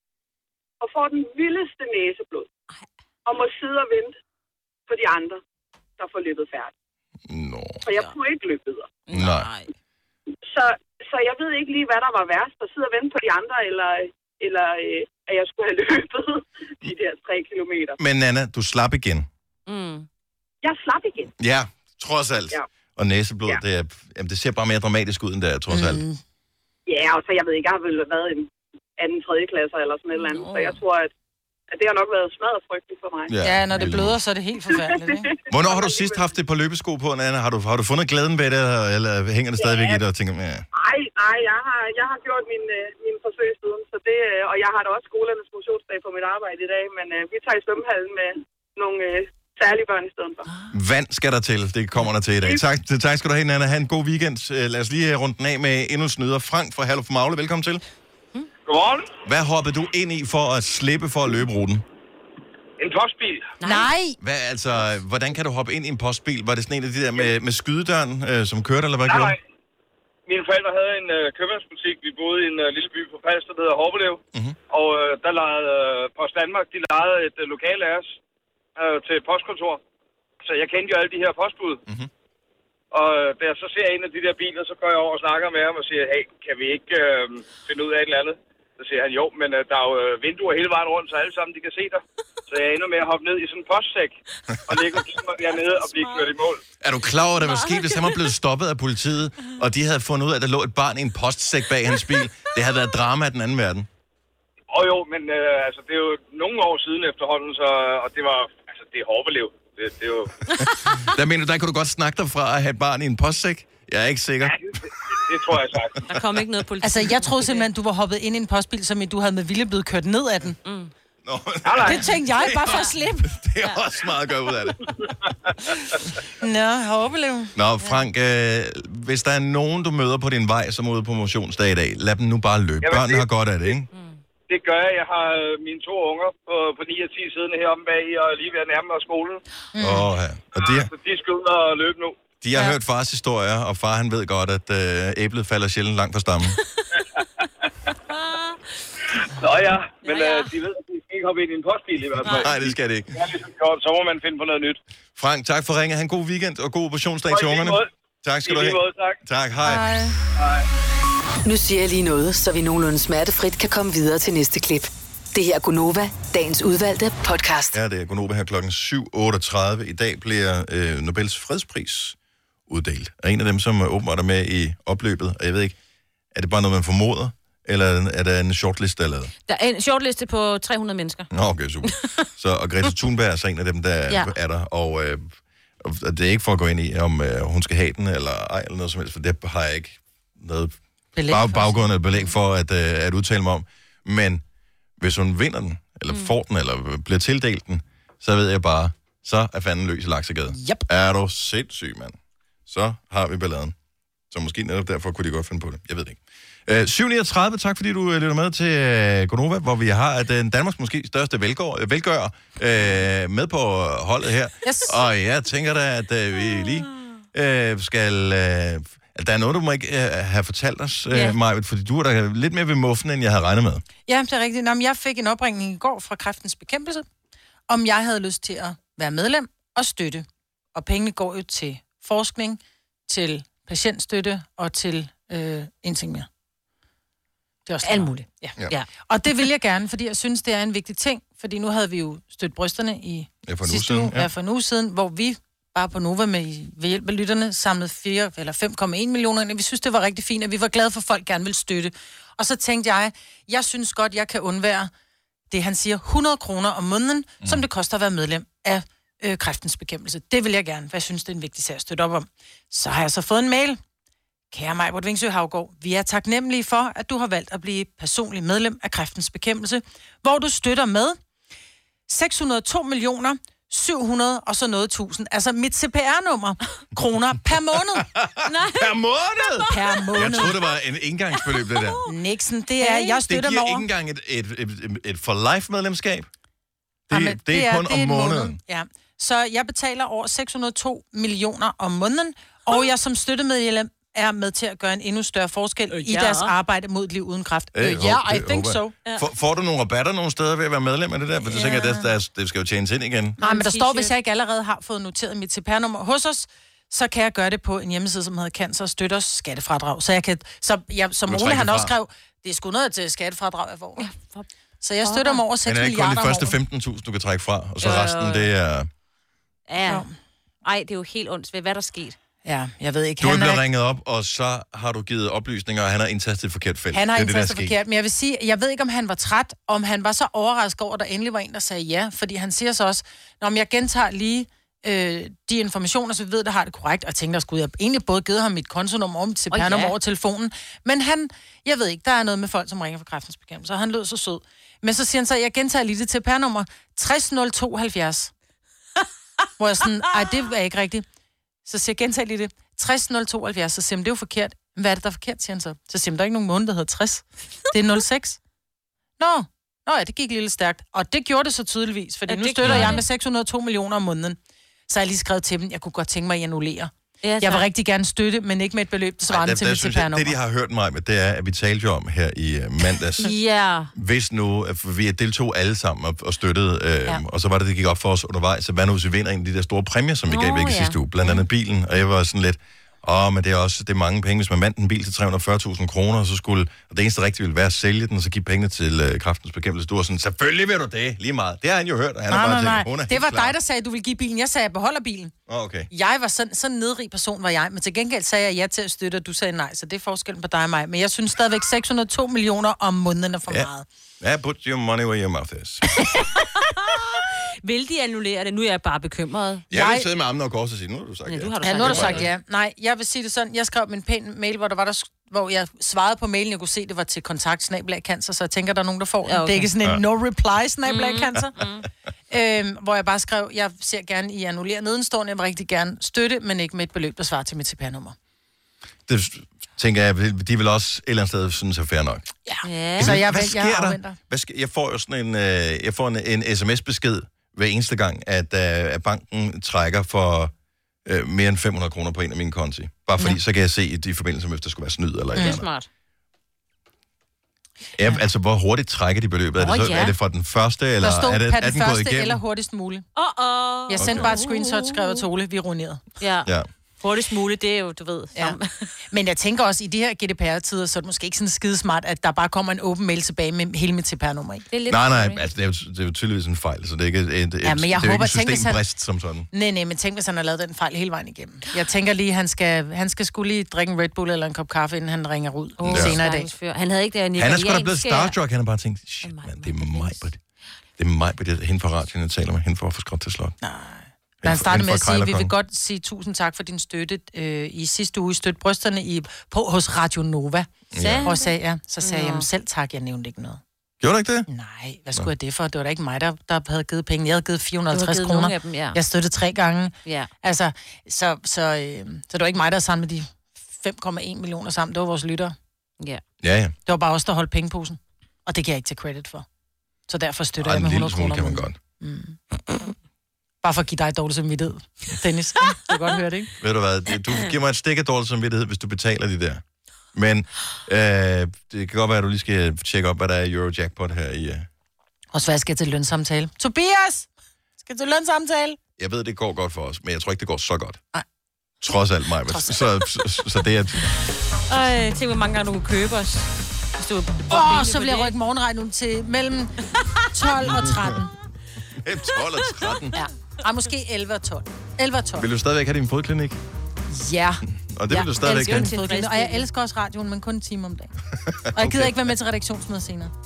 Og får den vildeste næseblod. Og må sidde og vente på de andre, der får løbet færdigt. Nå. Så jeg kunne ikke løbe videre. Nej. Så, så jeg ved ikke lige, hvad der var værst. At sidde og vente på de andre, eller, eller øh, at jeg skulle have løbet de der tre kilometer. Men Nana, du slap igen. Mm. Jeg slap igen. Ja, trods alt. Ja. Og næseblod, ja. det, er, jamen, det ser bare mere dramatisk ud, end det er, trods alt. Ja, og så jeg ved ikke, jeg har vel været en anden, tredje klasse eller sådan et eller andet. Så jeg tror, at, at det har nok været smadret frygteligt for mig. Ja, Ja, når det bløder, så er det helt forfærdeligt, ikke? Hvornår har du sidst haft det på løbesko på, Nana? Har du, har du fundet glæden ved det, eller, hænger det stadigvæk Ja. i det og tænker, ja, Nej, Nej, jeg har, jeg har gjort min, øh, min forsøg siden, så det, øh, og jeg har da også skolernes motionsdag på mit arbejde i dag, men øh, vi tager i svømmehallen med nogle øh, særlige børn i stedet for. Vand skal der til. Det kommer der til i dag. Tak, tak skal du have, Nana. Ha' en god weekend. Øh, Lad os lige runde den af med endnu en snyder. Frank fra Hallo for Magle, velkommen til. Godmorgen. Hvad hoppede du ind i for at slippe for at løbe ruten? En postbil. Nej! Hvad, altså, hvordan kan du hoppe ind i en postbil? Var det sådan en af de der med, med skydedøren, øh, som kørte, eller hvad Nej, gjorde nej. Mine forældre havde en øh, købmandsbutik. Vi boede i en øh, lille by på Falster, der hedder Horbelev. Mhm. Og øh, der lejede øh, Post Danmark, de lejede et øh, lokal af os øh, til postkontor. Så jeg kendte jo alle de her postbud. Mhm. Og øh, da jeg så ser en af de der biler, så går jeg over og snakker med ham og siger, hey, kan vi ikke øh, finde ud af et eller andet? Så siger han, jo, men øh, der er jo øh, vinduer hele vejen rundt, så alle sammen de kan se dig. Så jeg ender med at hoppe ned i sådan en postsæk og ligge og kigge mig dernede og blive kørt i mål. Er du klar over, hvad der var sket, hvis han var blevet stoppet af politiet, og de havde fundet ud af, at der lå et barn i en postsæk bag hans bil? Det havde været drama af den anden verden. Og jo, men øh, altså, det er jo nogle år siden efterhånden, så, og det var, altså, det er hårbelev. Det, det er jo, Der mener du, der kunne du godt snakke dig fra at have et barn i en postsæk? Jeg er ikke sikker. det tror jeg sagt. Der kom ikke noget politi. Altså, jeg troede simpelthen, du var hoppet ind i en postbil, som i du havde med vilje blevet kørt ned af den. Mm. Det tænkte jeg, bare for at slippe. Det er også meget at gøre ud af det. Nå, håbelev. Nå, Frank, øh, hvis der er nogen, du møder på din vej, som er ude på motionsdag i dag, lad dem nu bare løbe. Jamen, Børnene det- har godt af det, ikke? Det gør jeg. Jeg har øh, mine to unger på, på 9 og 10 siddende heromme bag og lige ved at nærme mig skolen. Mm. Åh, ja. Og de, Så de skal ud og løbe nu. De har ja. hørt fars historier, og far han ved godt, at øh, æblet falder sjældent langt fra stammen. Nå ja, men ja, ja. Øh, de ved, at de skal ikke hoppe ind i en postbil i hvert fald. Nej, det skal det ikke. Ja, ligesom gjort, så må man finde på noget nyt. Frank, tak for ringet. Ha' en god weekend og god operationsdag til ungerne. måde. Tak skal I du have. måde, tak. Tak, hej. Hej. Nu siger jeg lige noget, så vi nogenlunde smertefrit kan komme videre til næste klip. Det her er Gunova, dagens udvalgte podcast. Ja, det er Gunnova her klokken 7.38. I dag bliver øh, Nobels fredspris uddelt. Og en af dem, som åbenbart er med i opløbet, og jeg ved ikke, er det bare noget, man formoder, eller er der en shortlist, der er lavet? Der er en shortliste på 300 mennesker. Nå, okay, super. Så, og Greta Thunberg er så en af dem, der Ja. er der, og, øh, og det er ikke for at gå ind i, om øh, hun skal have den, eller ej, eller noget som helst, for det har jeg ikke noget Belæg bag, baggrund eller belæg for at, øh, at udtale mig om. Men hvis hun vinder den, eller mm. får den, eller bliver tildelt den, så ved jeg bare, så er fanden løs i laksegade. Yep. Er du sindssyg, mand? Så har vi balladen. Så måske netop derfor kunne de godt finde på det. Jeg ved det ikke. Øh, 7.39, tak fordi du øh, lytter med til øh, Gonova, hvor vi har den Danmarks måske største velgør, velgør øh, med på holdet her. Yes. Og jeg tænker da, at øh, vi lige øh, skal... Øh, der er noget, du må ikke øh, have fortalt os, øh, Ja. Majved, fordi du er da lidt mere ved muffen, end jeg havde regnet med. Ja, det er rigtigt. Nå, jeg fik en opringning i går fra Kræftens Bekæmpelse, om jeg havde lyst til at være medlem og støtte. Og pengene går jo til forskning, til patientstøtte og til øh, en ting mere. Det er også Alt muligt. Ja. Ja. ja. Og det vil jeg gerne, fordi jeg synes, det er en vigtig ting. Fordi nu havde vi jo stødt brysterne i Ja, for sidste siden, uge, ja. ja. for en uge siden, hvor vi bare på Nova med, ved hjælp af lytterne samlede 4 eller 5,1 millioner ind. Vi synes, det var rigtig fint, at vi var glade for, at folk gerne vil støtte. Og så tænkte jeg, jeg synes godt, jeg kan undvære det, han siger, 100 kroner om måneden, mm. som det koster at være medlem af øh, kræftens bekæmpelse. Det vil jeg gerne, for jeg synes, det er en vigtig sag at støtte op om. Så har jeg så fået en mail. Kære Majbert Vingsø Havgård, vi er taknemmelige for, at du har valgt at blive personlig medlem af kræftens bekæmpelse, hvor du støtter med 602 millioner 700 og så noget tusind. Altså mit CPR-nummer, kroner per måned. Nej. Per måned? Per måned. Jeg troede, det var en indgangsbeløb, det der. Nixon, det er, jeg støtter det mig giver over. ikke engang et, et, et, et, for life medlemskab. Det, Jamen, det, er kun det om en måneden. Måned. Ja. Så jeg betaler over 602 millioner om måneden, og jeg som støttemedlem er med til at gøre en endnu større forskel Øh, i ja. deres arbejde mod et liv uden kræft. Øh, Øh, ja, I det think håber jeg. so. Får, får du nogle rabatter nogle steder ved at være medlem af det der? For du tænker, at det, det skal jo tjenes ind igen. Nej, men der står, hvis jeg ikke allerede har fået noteret mit CPR-nummer hos os, så kan jeg gøre det på en hjemmeside, som hedder Cancer og Støtters skattefradrag. Så jeg kan, så jeg, som Ole han også skrev, det er sgu noget til skattefradrag, jeg får. Ja, for så jeg støtter dem over 6 Men er det ikke kun milliarder de første året. 15.000, du kan trække fra? Og så jo, resten, det er... Ja. Ej, det er jo helt ondt ved, hvad der er sket. Ja, jeg ved ikke. Du er Han blevet er, ringet op, og så har du givet oplysninger, og han har indtastet et forkert felt. han har det er det, der er indtastet forkert, men jeg vil sige, jeg ved ikke, om han var træt, om han var så overrasket over, at der endelig var en, der sagde ja, fordi han siger så også, når jeg gentager lige øh, de informationer, så vi ved, der har det korrekt. Og at skulle jeg egentlig både givet ham mit kontonummer mit CPR-nummer Åh, ja. over telefonen. Men han, jeg ved ikke, der er noget med folk, som ringer fra kræftens bekæmpelse, og han lød så sød. Men så siger han så, jeg gentager lige det CPR-nummer 600270. Hvor jeg sådan, ej, det er ikke rigtigt. Så siger jeg, gentag lige det. 600270. Så siger det er jo forkert. Hvad er det, der er forkert, siger han så. Så siger der er ikke nogen måned, der hedder 60. Det er 06. Nå, Nå ja, det gik lidt stærkt. Og det gjorde det så tydeligvis, fordi Ja, nu støtter jeg med 602 millioner om måneden. Så har jeg lige skrevet til dem, jeg kunne godt tænke mig at annullere. Ja, jeg vil rigtig gerne støtte, men ikke med et beløb, der svarer der, til mit jeg, det, de har hørt mig med, det er, at vi talte jo om her i uh, mandags. Ja. Hvis nu, at vi deltog alle sammen og, og støttede, øh, Ja. og så var det, det gik op for os undervejs, så hvad nu, hvis vi vinder en af de der store præmier, som vi Nå, gav væk i ja. sidste uge, blandt andet bilen, og jeg var sådan lidt, åh, men det er også det er mange penge, hvis man vandt en bil til 340.000 kroner, så skulle, og det eneste rigtige ville være at sælge den, og så give pengene til øh, kraftens bekæmpelse. Du var sådan, selvfølgelig vil du det, lige meget. Det har han jo hørt, og han Nej, har bare nej, tænkt, nej. Det var klar. dig, der sagde, at du ville give bilen. Jeg sagde, at jeg beholder bilen. Åh, okay. Jeg var sådan, sådan en nedrig person, var jeg. Men til gengæld sagde jeg ja til at støtte, og du sagde nej. Så det er forskellen på dig og mig. Men jeg synes stadigvæk, 602 millioner om måneden er for Ja. meget. Ja, put your money where your mouth is. Vil de annullere det? Nu er jeg bare bekymret. Jeg vil sidde med armene og kors og sige, nu har du sagt ja. du har Ja, nu har du sagt ja. Nej, jeg vil sige det sådan. Jeg skrev min pæn mail, hvor, der var der, hvor jeg svarede på mailen. Jeg kunne se, det var til kontakt snablag cancer, så jeg tænker, der er nogen, der får. Ja, okay. Det er ikke sådan en Ja. no reply snablag Mm. cancer. Øhm, hvor jeg bare skrev, jeg ser gerne i annullere nedenstående. Jeg vil rigtig gerne støtte, men ikke med et beløb, der svarer til mit CPR-nummer. Det tænker jeg, de vil også et eller andet sted synes er fair nok. Ja. ja. Så jeg, Hvad vil, sker jeg der? afventer. Hvad sker, jeg får jo sådan en, øh, jeg får en, en sms-besked hver eneste gang, at, øh, at banken trækker for øh, mere end 500 kroner på en af mine konti. Bare fordi, ja. så kan jeg se i de forbindelser, hvis der skulle være snyd eller et eller andet. Smart. Ja, altså, hvor hurtigt trækker de beløbet? Er det, så, ja. er det fra den første, eller Der stod er, det, er den den gået første igennem? eller hurtigst muligt. Åh, åh. Jeg sendte Okay. bare et screenshot, skrev til Ole, vi er ruineret. Ja. Ja. Hurtigst muligt, det er jo, du ved. Ja. Men jeg tænker også, i de her GDPR-tider, så er det måske ikke sådan skide smart, at der bare kommer en åben mail tilbage med hele mit CPR-nummer i. Det er Nej, nej, altså, det er, jo, det er jo tydeligvis en fejl, så det er ikke et, et, Ja, men jeg det er håber, ikke en hvis han- systembrist som sådan. Nej, nej, men tænk, hvis han har lavet den fejl hele vejen igennem. Jeg tænker lige, han skal, han skal skulle lige drikke en Red Bull eller en kop kaffe, inden han ringer ud oh, senere i dag. Han havde ikke det Han er sgu da blevet starstruck, han har bare tænkt, shit, man, det er mig, det er mig, det er hende fra radioen, jeg taler med, hende fra Skråt til Slot. Nej. Hende Han startede med at sige, vi vil godt sige tusind tak for din støtte øh, i sidste uge. Støtte brysterne i, på, hos Radio Nova. Ja. Og sagde, ja, så sagde jeg, selv tak, jeg nævnte ikke noget. Gjorde du ikke det? Nej, hvad skulle jeg det for? Det var da ikke mig, der, der havde givet penge. Jeg havde givet 450 givet kroner. nogle af dem, ja. Jeg støttede tre gange. Ja. Altså, så, så, øh, så det var ikke mig, der samlede de 5,1 millioner sammen. Det var vores lyttere. Ja. Ja, ja. Det var bare os, der holdt pengeposen. Og det kan jeg ikke tage credit for. Så derfor støtter Ej, jeg en med lille 100 smule kroner. kan om man måneden. godt. Mm. Bare for at give dig dårlig samvittighed, Dennis. Du kan godt høre det, ikke? Ved du hvad, det- du giver mig et stik af dårlig samvittighed, hvis du betaler de der. Men øh, det kan godt være, at du lige skal tjekke op, hvad der er i Eurojackpot her i... Uh... Og så skal jeg til lønsamtale. Tobias! Skal til lønsamtale? Jeg ved, det går godt for os, men jeg tror ikke, det går så godt. Nej. Trods alt mig. Så, så, så, så det er... Ej, tænk, hvor mange gange du kunne købe os. Hvis du Åh, oh, så vil jeg rykke morgenregn ud til mellem 12 og 13. 12 og 13. Ja. Ej, måske 11 og 12. 11 og 12. Vil du stadigvæk have din fodklinik? Ja. Og det vil du stadigvæk have? min fodklinik, Og jeg elsker også radioen, men kun en time om dagen. Og jeg gider ikke være med til redaktionsmøder senere.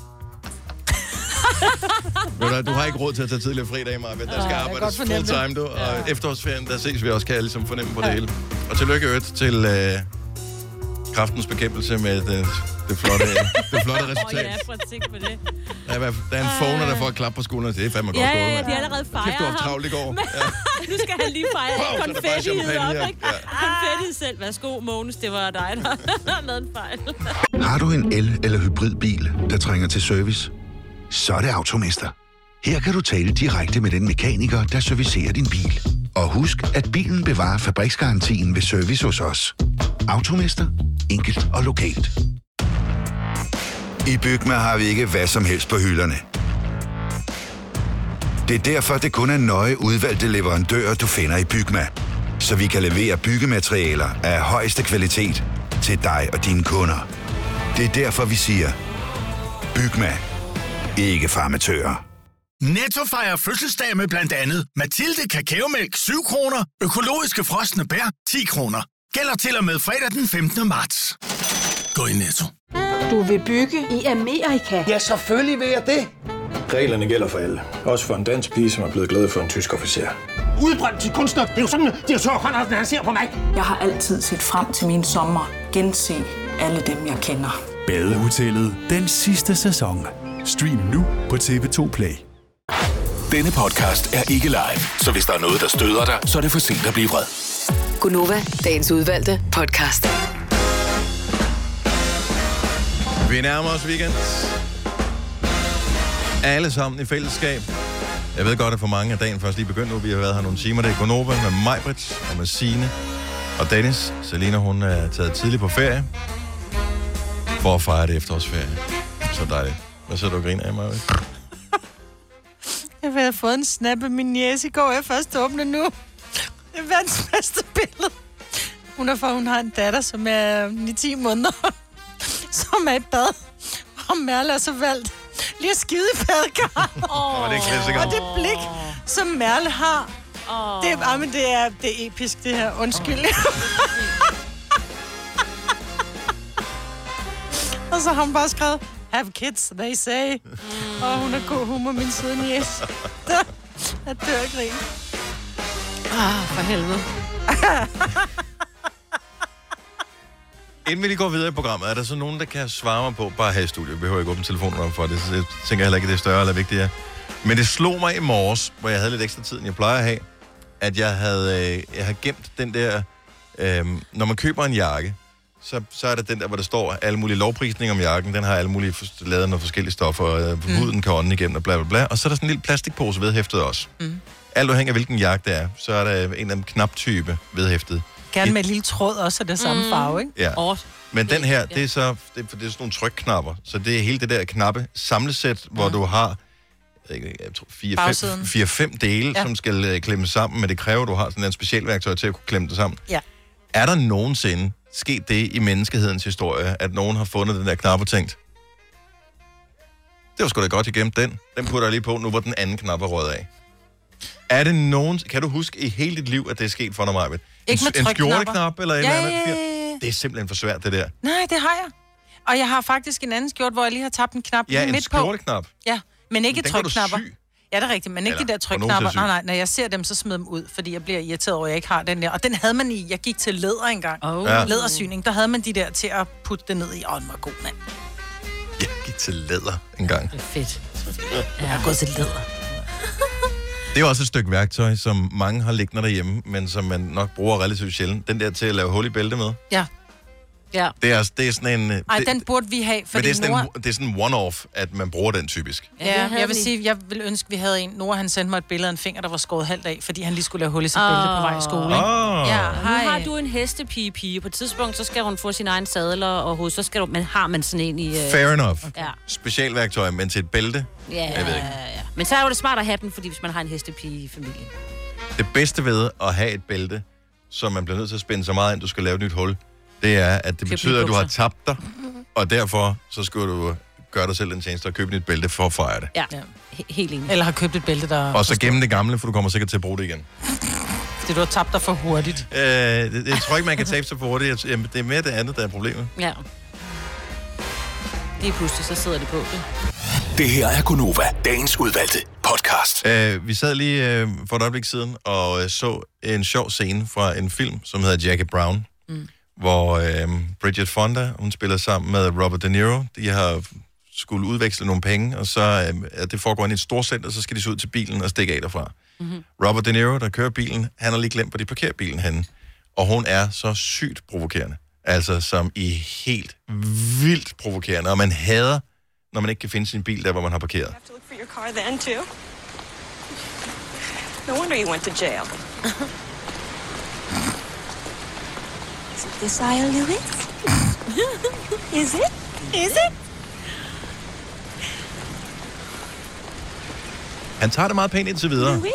Du, du har ikke råd til at tage tidligere fri dag, Maja. Der skal arbejdes fornemme full time, du. Og efterårsferien, der ses vi også, kan jeg ligesom fornemme på det hele. Og tillykke øvrigt til øh, kraftens bekæmpelse med det, det, flotte, det flotte Åh, resultat. ja, prøv at tænke på det. Der er, der er en phoner, der får et klap på skulderen. Det er fandme godt Ja, gået, ja, mand. de har allerede fejret Kæft, du har travlt i går. Men, nu skal han lige fejre Wow, konfettiet op, her. ikke? Konfettiet selv. Værsgo, Mogens, det var dig, der har lavet en fejl. Har du en el- eller hybridbil, der trænger til service? Så er det Automester. Her kan du tale direkte med den mekaniker, der servicerer din bil. Og husk, at bilen bevarer fabriksgarantien ved service hos os. Automester. Enkelt og lokalt. I Bygma har vi ikke hvad som helst på hylderne. Det er derfor, det kun er nøje udvalgte leverandører, du finder i Bygma. Så vi kan levere byggematerialer af højeste kvalitet til dig og dine kunder. Det er derfor, vi siger, Bygma. Ikke farmatører. Netto fejrer fødselsdag med blandt andet Mathilde Kakaomælk 7 kroner, økologiske frosne bær 10 kroner. Gælder til og med fredag den 15. marts. Gå i Netto. Du vil bygge i Amerika? Ja, selvfølgelig vil jeg det. Reglerne gælder for alle. Også for en dansk pige, som er blevet glad for en tysk officer. Udbrændt til kunstner. Det er jo sådan, at direktør Conradsen, han ser på mig. Jeg har altid set frem til min sommer. Gense alle dem, jeg kender. Badehotellet den sidste sæson. Stream nu på TV2 Play. Denne podcast er ikke live, så hvis der er noget, der støder dig, så er det for sent at blive vred. Gunova, dagens udvalgte podcast. Vi nærmer os weekend. Alle sammen i fællesskab. Jeg ved godt, at for mange af dagen først lige begyndt nu. Vi har været her nogle timer. Det er Gonova med Majbrit og med Signe og Dennis. Selina, hun er taget tidligt på ferie. For at fejre det efterårsferie. Så dejligt. Hvad så du og griner af, Majbrit? Jeg har fået en snap af min jæs i går. Jeg først åbne nu. Det er verdens bedste billede. Hun er for, hun har en datter, som er 9-10 måneder, som er i bad. Og Merle er så valgt lige at skide i badekar. Åh, det er en klassiker. Og det blik, som Merle har, oh. det, er, ah, men det, er, det er episk, det her. Undskyld. og så har hun bare skrevet, have kids, they say. Mm. Og hun er god humor, min søde yes. Jeg dør grin. Ah, for helvede. Inden vi lige går videre i programmet, er der så nogen, der kan svare mig på, bare her i studiet, jeg behøver ikke åbne telefonen for det, så jeg tænker heller ikke, at det er større eller vigtigere. Men det slog mig i morges, hvor jeg havde lidt ekstra tid, end jeg plejer at have, at jeg havde, øh, jeg havde gemt den der, øh, når man køber en jakke, så, så er der den der, hvor der står alle mulige lovprisninger om jakken, den har alle mulige for- lavet noget forskellige stoffer, øh, mm. huden kan ånde igennem og bla bla bla, og så er der sådan en lille plastikpose vedhæftet også. Mm. Alt afhængig af hvilken jakke det er, så er der en eller anden knaptype vedhæftet. Gerne med et lille tråd også af det samme farve, ikke? Ja. Men den her, det er så det er, for det er sådan nogle trykknapper. Så det er hele det der knappe samlesæt, hvor du har jeg tror, fire, fem, dele, Ja. ja. som skal øh, klemmes sammen, men det kræver, at du har sådan en specialværktøj til at kunne klemme det sammen. Ja. Er der nogensinde sket det i menneskehedens historie, at nogen har fundet den der knap og tænkt, det var sgu da godt, jeg gemte den. Den putter jeg lige på, nu hvor den anden knap er røget af. Er det nogen... Kan du huske i hele dit liv, at det er sket for dig, Marvind? Ikke med en, en skjorteknap eller et Ja, eller andet? ja, ja, ja. Det er simpelthen for svært, det der. Nej, det har jeg. Og jeg har faktisk en anden skjort, hvor jeg lige har tabt en knap Ja, en midt på. skjorteknap. Ja, men ikke Den trykknapper. sy. Ja, det er rigtigt, men ikke Eller de der trykknapper. Nej, nej, når jeg ser dem, så smider dem ud, fordi jeg bliver irriteret over, at jeg ikke har den der. Og den havde man i, jeg gik til læder engang. Oh. Ja. Lædersyning, der havde man de der til at putte det ned i. Åh, den var god, mand. Jeg gik til læder en gang. Det er fedt. Jeg har gået til læder. Det er jo også et stykke værktøj, som mange har liggende derhjemme, men som man nok bruger relativt sjældent. Den der til at lave hul i bælte med. Ja. Ja. Det er, det er sådan en... Ej, det, den burde vi have, men fordi det er, sådan mor... en, det er sådan en one-off, at man bruger den typisk. Ja, jeg vil vi. sige, jeg vil ønske, at vi havde en. Nora, han sendte mig et billede af en finger, der var skåret halvt af, fordi han lige skulle lave hul i sit bælte på vej i skole. Ikke? Åh. Ja, Nu hej. har du en hestepige-pige. På et tidspunkt, så skal hun få sin egen sadler og hoved. Så skal du, men har man sådan en i... Øh... Fair enough. Ja. Specialværktøj, men til et bælte. Ja, Jeg ved ikke. ja, ja. Men så er det smart at have den, fordi hvis man har en hestepige i familien. Det bedste ved at have et bælte, som man bliver nødt til at spænde så meget ind, du skal lave et nyt hul, det er, at det betyder, at du har tabt dig, og derfor så skal du gøre dig selv en tjeneste og købe et bælte for at fejre det. Ja, He- helt enig. Eller har købt et bælte, der... Og så gemme det gamle, for du kommer sikkert til at bruge det igen. Fordi du har tabt dig for hurtigt. Øh, det, jeg tror ikke, man kan tabe sig for hurtigt. Jeg- Jamen, det er mere det andet, der er problemet. Ja. Lige pludselig, så sidder de på det. Det her er Gunova, dagens udvalgte podcast. Uh, vi sad lige uh, for et øjeblik siden og uh, så en sjov scene fra en film, som hedder Jackie Brown, mm. Hvor uh, Bridget Fonda, hun spiller sammen med Robert De Niro. De har skulle udveksle nogle penge, og så uh, det foregår ind i et storcenter, så skal de så ud til bilen og stikke af derfra. Mm-hmm. Robert De Niro, der kører bilen, han har lige glemt, hvor de parkerer bilen henne. Og hun er så sygt provokerende. Altså som i helt vildt provokerende. Og man hader, når man ikke kan finde sin bil der, hvor man har parkeret. to look for your car then, too. No wonder you went to jail. Is it this aisle, Louis? Is it? Is it? Han tager det meget pænt indtil videre. Louis?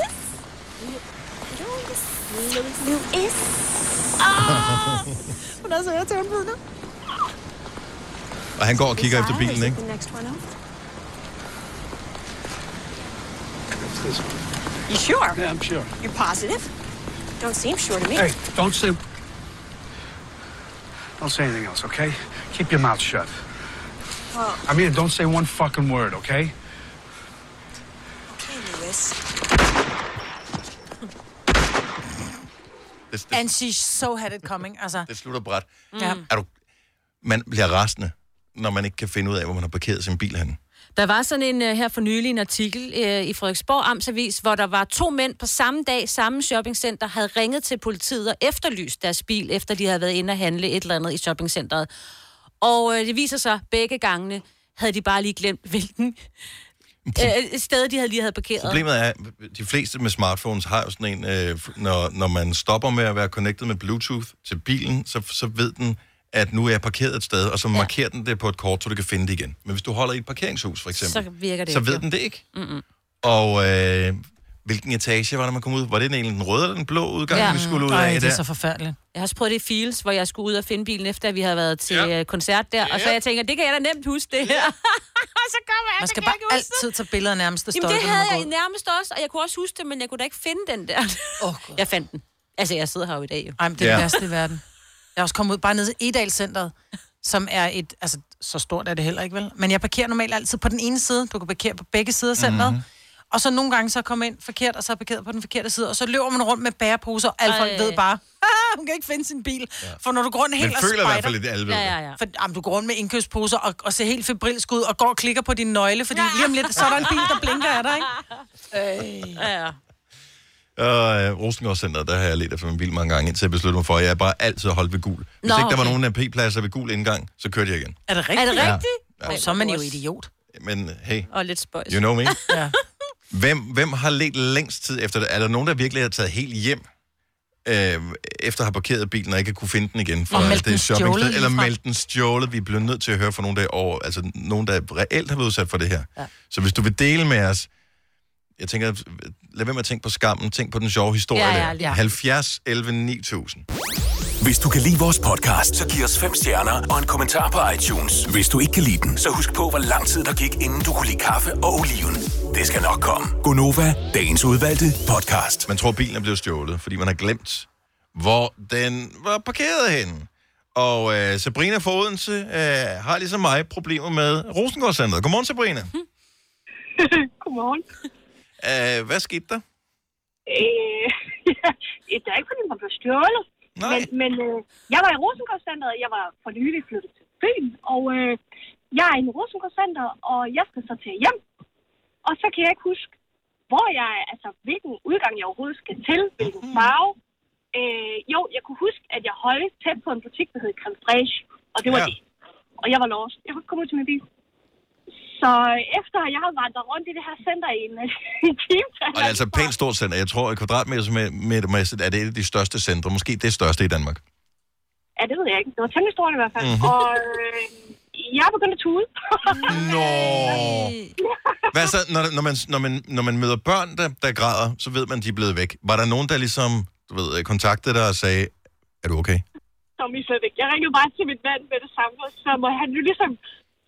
Louis? Ah! Hun er så irriterende på nu. Og han går og kigger efter bilen, it ikke? The next one up? It's this. You sure? Yeah, I'm sure. You're positive? Don't seem sure to me. Hey, don't say... Don't say anything else, okay? Keep your mouth shut. Well, I mean, don't say one fucking word, okay? this. Det, And she so had it coming. Altså, det slutter bræt. ja. Er du, man bliver rasende, når man ikke kan finde ud af, hvor man har parkeret sin bil henne. Der var sådan en øh, her for nylig en artikel øh, i Frederiksborg Amtsavis, hvor der var to mænd på samme dag, samme shoppingcenter, havde ringet til politiet og efterlyst deres bil, efter de havde været inde og handle et eller andet i shoppingcenteret. Og øh, det viser sig, begge gangene havde de bare lige glemt, hvilken øh, sted de havde lige havde parkeret. Problemet er, at de fleste med smartphones har jo sådan en, øh, når, når man stopper med at være connected med Bluetooth til bilen, så, så ved den, at nu er jeg parkeret et sted, og så ja. markerer den det på et kort, så du kan finde det igen. Men hvis du holder i et parkeringshus, for eksempel, Så virker det så ikke, ved den det ikke. Mm-mm. Og øh, hvilken etage var det, man kom ud? Var det den egentlig den røde eller den blå udgang, ja. vi skulle ud Ej, af det der? er så forfærdeligt. Jeg har også prøvet det i Fields, hvor jeg skulle ud og finde bilen, efter at vi havde været til ja. koncert der. Og så jeg tænker, det kan jeg da nemt huske, det her. og så kommer jeg, Man så skal bare det. altid tage billeder nærmest Jamen, det havde jeg nærmest også, og jeg kunne også huske det, men jeg kunne da ikke finde den der. Oh, jeg fandt den. Altså, jeg sidder her jo i dag, jo. Ej, men det er ja. det værste i verden. Jeg er også kommet ud bare ned til Edalcenteret, som er et... Altså, så stort er det heller ikke, vel? Men jeg parkerer normalt altid på den ene side. Du kan parkere på begge sider af centret. Mhm. Mm-hmm. Og så nogle gange så kommer ind forkert, og så er parkeret på den forkerte side. Og så løber man rundt med bæreposer, og alle folk ved bare, "Ah, hun kan ikke finde sin bil. Ja. For når du går rundt helt Men og føler i hvert fald lidt, ved Ja, ja, ja. For, jamen, du går rundt med indkøbsposer og, og ser helt febrilsk ud, og går og klikker på din nøgle, fordi ja. lige om lidt, så er der en bil, der blinker af dig, ikke? Øh. Ja, ja. Og øh, Rosengårdscenteret, der har jeg let efter min bil mange gange, indtil jeg besluttede mig for, at jeg bare altid holdt ved gul. Hvis Nå, ikke der var okay. nogen AP-pladser ved gul indgang, så kørte jeg igen. Er det rigtigt? Er det rigtigt? Ja. Ja. Så er man jo idiot. Men hey, Og lidt spøjs. you know me. Ja. Hvem, hvem har let længst tid efter det? Er der nogen, der virkelig har taget helt hjem, øh, efter at have parkeret bilen og ikke kunne finde den igen? Og meldt det den shopping- stjålet Eller ligefrem. meldt den stjålet. Vi bliver nødt til at høre fra nogen, der, er over, altså, nogen, der reelt har været udsat for det her. Ja. Så hvis du vil dele med os, jeg tænker, lad være med at tænke på skammen, tænk på den sjove historie Ja, ja, der. ja. 70, 11, 9000. Hvis du kan lide vores podcast, så giv os fem stjerner og en kommentar på iTunes. Hvis du ikke kan lide den, så husk på, hvor lang tid der gik, inden du kunne lide kaffe og oliven. Det skal nok komme. Gonova, dagens udvalgte podcast. Man tror, bilen er blevet stjålet, fordi man har glemt, hvor den var parkeret henne. Og øh, Sabrina fra Odense øh, har ligesom mig problemer med Rosengårdscenteret. Godmorgen, Sabrina. Godmorgen. Øh, hvad skete der? Øh, det er ikke, fordi den blev stjålet. Nej. Men, men øh, jeg var i Rosengårdscenteret, jeg var for nylig flyttet til Fyn, og øh, jeg er i Rosengårdscenteret, og jeg skal så til hjem. Og så kan jeg ikke huske, hvor jeg altså hvilken udgang jeg overhovedet skal til, hvilken farve. Øh, jo, jeg kunne huske, at jeg holdt tæt på en butik, der hed Creme Fraiche, og det var Ja. det. Og jeg var lost. Jeg kunne ikke komme ud til min bil. Så efter jeg har vandret rundt i det her center i en, en time, Og det er altså et pænt stort center. Jeg tror, at kvadratmetermæssigt er det et af de største centre. Måske det største i Danmark. Ja, det ved jeg ikke. Det var temmelig stort i hvert fald. Mhm. Mm-hmm. Og øh, jeg er begyndt at tude. Nå. Hvad så, når, når, man, når, man, når man møder børn, der, der græder, så ved man, de er blevet væk. Var der nogen, der ligesom, du ved, kontaktede dig og sagde, er du okay? Som I slet ikke. Jeg ringede bare til min mand med det samme, og så må han jo ligesom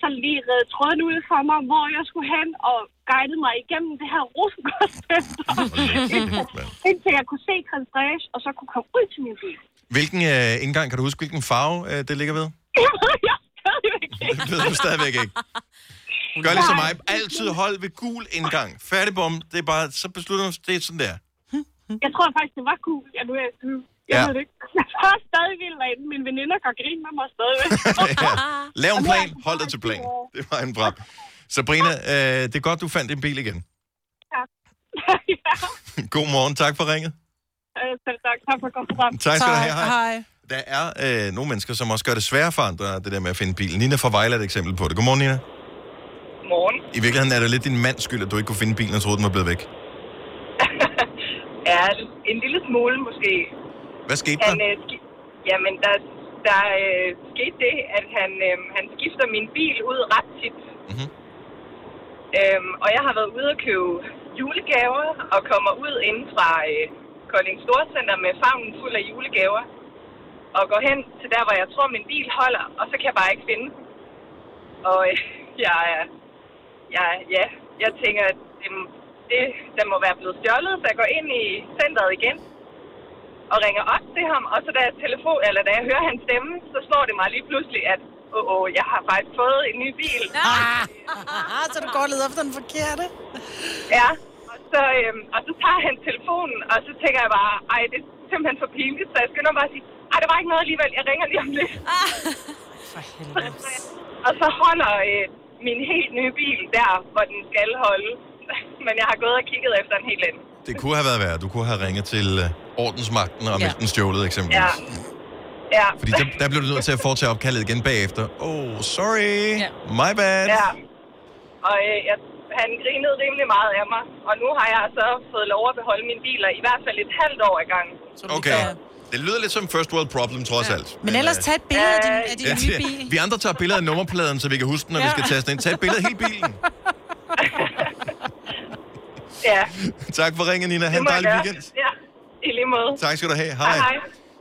så lige redde tråden ud for mig, hvor jeg skulle hen, og guidede mig igennem det her Rosengårdscenter. indtil jeg kunne se Creme og så kunne komme ud til min bil. Hvilken øh, indgang, kan du huske, hvilken farve øh, det ligger ved? Det ved jeg stadigvæk ikke. Det ved du stadigvæk ikke. Gør ligesom mig. Altid hold ved gul indgang. Færdig bum. Det er bare, så beslutter du, det er sådan der. Jeg tror faktisk, det var cool. Jeg, nu, jeg, nu, jeg Ja. ikke. Jeg var stadig vild derinde. Mine veninder går grin med mig stadigvæk. Lav en plan. Hold dig til plan. Det var en bram. Sabrina, øh, det er godt, du fandt din bil igen. God morgen. Tak for ringet. Øh, Selv tak. Tak for godt program. Tak skal du have. Hej. Der er øh, nogle mennesker, som også gør det sværere for andre, det der med at finde bilen. Nina fra Vejle er et eksempel på det. Godmorgen, Nina. Morgen. I virkeligheden er det lidt din mands skyld, at du ikke kunne finde bilen og troede, den var blevet væk. Ja, en lille smule måske. Hvad skete der? Han, øh, ski- jamen, der, der øh, skete det, at han, øh, han skifter min bil ud ret tit. Mhm. Øhm, og jeg har været ude og købe julegaver, og kommer ud inden fra øh, Kolding Storcenter med favnen fuld af julegaver. Og går hen til der, hvor jeg tror, min bil holder, og så kan jeg bare ikke finde den. Og øh, jeg, er- jeg, ja, jeg tænker, at det, det, den må være blevet stjålet, så jeg går ind i centret igen og ringer op til ham, og så da jeg, telefon, eller da jeg hører hans stemme, så slår det mig lige pludselig, at åh, åh, jeg har faktisk fået en ny bil. så du går leder efter den forkerte? Ja, og så, øhm, og så tager han telefonen, og så tænker jeg bare, ej, det er simpelthen for pinligt, så jeg skynder mig bare at sige, ej, der var ikke noget alligevel, jeg ringer lige om lidt. og så holder øh, min helt nye bil der, hvor den skal holde. Men jeg har gået og kigget efter en helt anden. Det kunne have været værd. Du kunne have ringet til øh, ordensmagten og Ja. meldt den stjålet, eksempelvis. Ja. Ja. Fordi der, der blev du nødt til at foretage opkaldet igen bagefter. Oh, sorry. Ja. My bad. Ja. Og øh, jeg, han grinede rimelig meget af mig. Og nu har jeg så fået lov at beholde mine biler i hvert fald et halvt år i gang. Okay. Det lyder lidt som first world problem, trods alt. Men ellers tag et billede af din, af din Ja, nye bil. Vi andre tager billeder af nummerpladen, så vi kan huske den, når ja. vi skal taste den ind. Tag et billede af hele bilen. Ja. tak for ringen, Nina. Ha' Det en dejlig gøre. weekend. Ja, i lige måde. Tak skal du have. Hej. Hej, hej.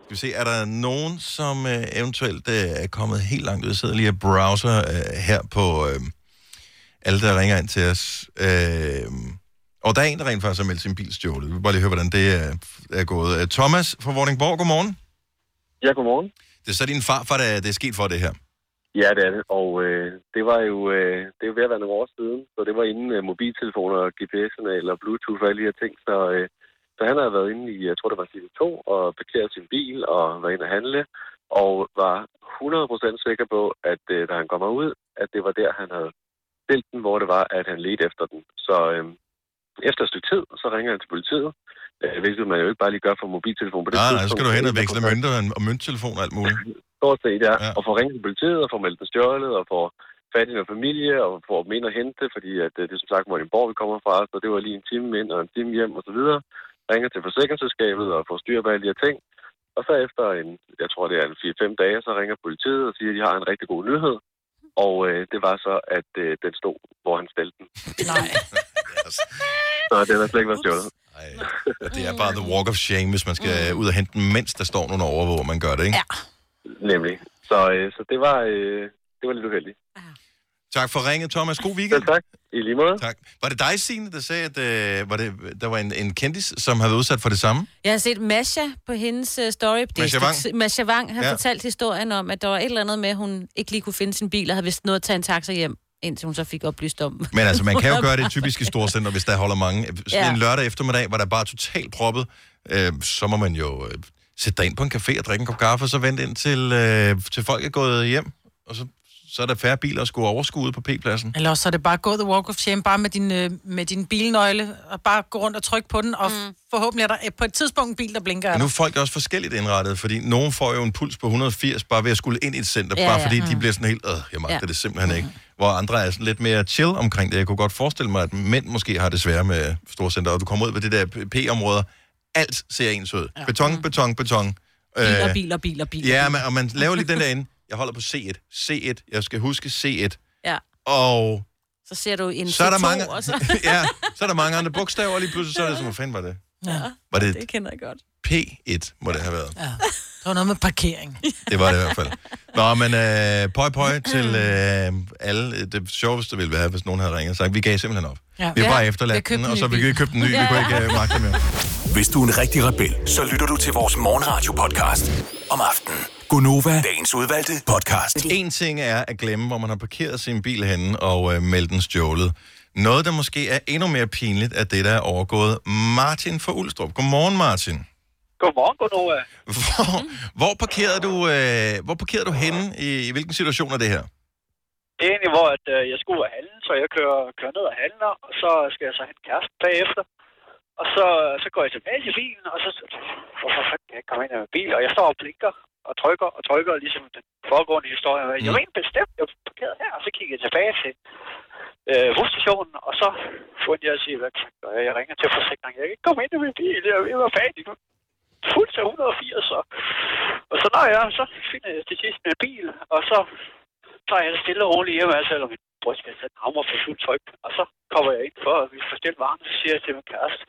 Skal vi se, er der nogen, som øh, eventuelt øh, er kommet helt langt ud? Jeg sidder lige og browser øh, her på øh, alle, der ringer ind til os. Øh, og der er en, der rent faktisk har meldt sin bil stjålet. Vi vil bare lige høre, hvordan det er, er gået. Øh, Thomas fra Vordingborg, godmorgen. Ja, godmorgen. Det er så din farfar, der det er sket for det her. Ja, det er det. Og øh, det var jo øh, det er jo ved at være nogle år siden, så det var inden øh, mobiltelefoner GPS'erne eller Bluetooth og alle de her ting. Så, øh, så han havde været inde i, jeg tror det var City 2, og parkeret sin bil og var inde at handle, og var 100% sikker på, at øh, da han kommer ud, at det var der, han havde stillet den, hvor det var, at han ledte efter den. Så øh, efter et stykke tid, så ringer han til politiet, hvilket man jo ikke bare lige gør for mobiltelefon på det Nej, nej, så skal du hen og veksle mønter og, mønttelefon og alt muligt. Stort set, ja. ja. Og få ringet til politiet, og få meldt den stjålet, og få fat i noget familie, og få dem ind og hente, fordi at, øh, det er som sagt Vordingborg, vi kommer fra, så det var lige en time ind og en time hjem og så videre. Ringer til forsikringsselskabet og får styr på alle de her ting. Og så efter en, jeg tror det er en 4-5 dage, så ringer politiet og siger, at de har en rigtig god nyhed. Og øh, det var så, at øh, den stod, hvor han stillede den. Nej. Så den har slet ikke været stjålet. Og det er bare the walk of shame, hvis man skal mm. ud og hente den, mens der står nogen over, hvor man gør det, ikke? Ja. Nemlig. Så, øh, så det var, øh, det var lidt uheldigt. Tak for ringet, Thomas. God weekend. tak. I lige måde. Tak. Var det dig, Signe, der sagde, at øh, var det, der var en, en kendis, som havde været udsat for det samme? Jeg har set Masha på hendes uh, story. Masha Wang? Masha Wang har Ja. ja. fortalt historien om, at der var et eller andet med, at hun ikke lige kunne finde sin bil, og havde vist noget at tage en taxa hjem, indtil hun så fik oplyst om. Men altså, man kan jo gøre det typisk i storcenter, hvis der holder mange. Ja. en lørdag eftermiddag, hvor der bare er totalt proppet, øh, så må man jo øh, sætte dig ind på en café og drikke en kop kaffe, og så vente ind til, øh, til folk er gået hjem, og så, så er der færre biler at skulle overskue på P-pladsen. Eller også så er det bare gå the walk of shame, bare med din, øh, med din bilnøgle, og bare gå rundt og trykke på den, og mm. forhåbentlig er der øh, på et tidspunkt en bil, der blinker Men nu er folk også forskelligt indrettet, fordi nogen får jo en puls på 180 bare ved at skulle ind i et center, Ja, bare ja. fordi de Mm. bliver sådan helt, øh, jeg magter Ja. det simpelthen ikke. Hvor andre er sådan lidt mere chill omkring det. Jeg kunne godt forestille mig, at mænd måske har det svære med storcenter, og du kommer ud på det der P-områder, alt ser ens ud. Ja. Beton, beton, beton. Biler, Øh, biler, biler, biler. Ja, men, og man laver lige den der inde. Jeg holder på C1. C1. Jeg skal huske C1. Ja. Og Så ser du en så er der C2 mange, også. ja, så er der mange andre bogstaver, og lige pludselig så er det som, hvor fanden var det? Ja, Var det det kender jeg godt. P1, må det have været. Ja. Det var noget med parkering. Det var det i hvert fald. Nå, men øh, pøj pøj til øh, alle. Det sjoveste ville være, hvis nogen havde ringet og sagt, vi gav simpelthen op. Ja. Vi har bare vi efterladt den, en og så vi bil. kan ikke købe den ny. Vi Ja. kunne ikke øh, magte mere. Hvis du er en rigtig rebel, så lytter du til vores morgenradio-podcast om aftenen. Gunova, dagens udvalgte podcast. En ting er at glemme, hvor man har parkeret sin bil henne og øh, meldt den stjålet. Noget, der måske er endnu mere pinligt, er det, der er overgået Martin fra Ulstrup. Godmorgen, Martin. Godmorgen, Gunova. Hvor, hvor, parkerede du, øh, hvor parkerede du henne? I, I hvilken situation er det her? Det er egentlig, hvor at, øh, jeg skulle ud og handle, så jeg kører, kører ned og handler, og så skal jeg så hente kæresten bagefter. Og så, så går jeg tilbage til bilen, og så hvorfor fanden kan jeg ikke komme ind i min bil? Og jeg står og blinker og trykker og trykker, ligesom den foregående historie. Mm. Jeg var egentlig bestemt, jeg var parkeret her, og så kigger jeg tilbage til øh, busstationen, og så får jeg at sige, hvad jeg? Ringer til forsikringen. Jeg kan ikke komme ind i min bil, jeg, var nu. Fuldt til 180, og, og så når jeg, så finder jeg til sidst min bil, og så tager jeg det stille og roligt hjem, altså, selvom min brystkasse den hammer for fuldt tryk. Og så kommer jeg ind for at vi får stillet varen, så siger jeg til min kæreste,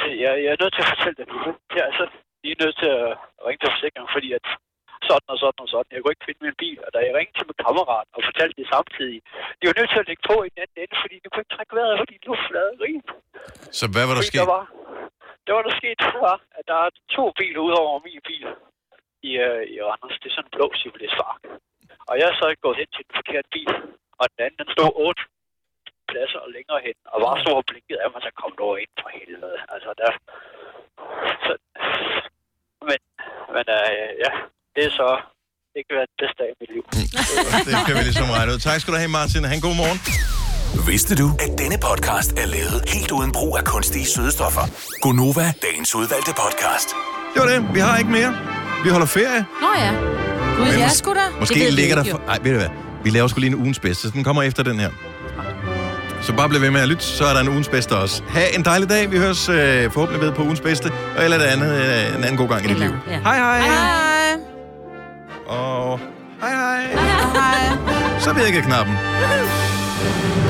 så jeg, jeg er nødt til at fortælle det nu. Jeg er altså lige nødt til at ringe til forsikringen, fordi at sådan og sådan og sådan. Jeg kunne ikke finde min bil, og da jeg ringede til min kammerat og fortalte det samtidig, de var nødt til at lægge på i den anden ende, fordi de kunne ikke trække vejret, fordi luftfladen rig. Så hvad var der sket? Der var, det var der sket, var, at der er to biler ud over min bil i, øh, i Randers. Det er sådan en blå Chevrolet Spark. Og jeg er så gået hen til den forkerte bil, og den anden, den stod otte pladser og længere hen, og var så blinket af mig, så kom der ind for helvede. Altså, der... Så, men, men øh, ja, det er så ikke været det bedste dag i mit liv. Det kan vi ligesom regne ud. Tak skal du have, Martin. Han god morgen. Vidste du, at denne podcast er lavet helt uden brug af kunstige sødestoffer? Gonova, dagens udvalgte podcast. Det var det. Vi har ikke mere. Vi holder ferie. Nå ja. Gud, mås- sgu da. Måske ligger der... For... Ej, ved du hvad? Vi laver sgu lige en ugens bedste. så Den kommer efter den her. Så bare bliv ved med at lytte, så er der en ugens bedste også. Ha' en dejlig dag. Vi høres øh, forhåbentlig ved på ugens bedste. Og eller det andet øh, en anden god gang i dit liv. Ja. Hej hej. Hej. Og hej hej. Hej. Så virker knappen.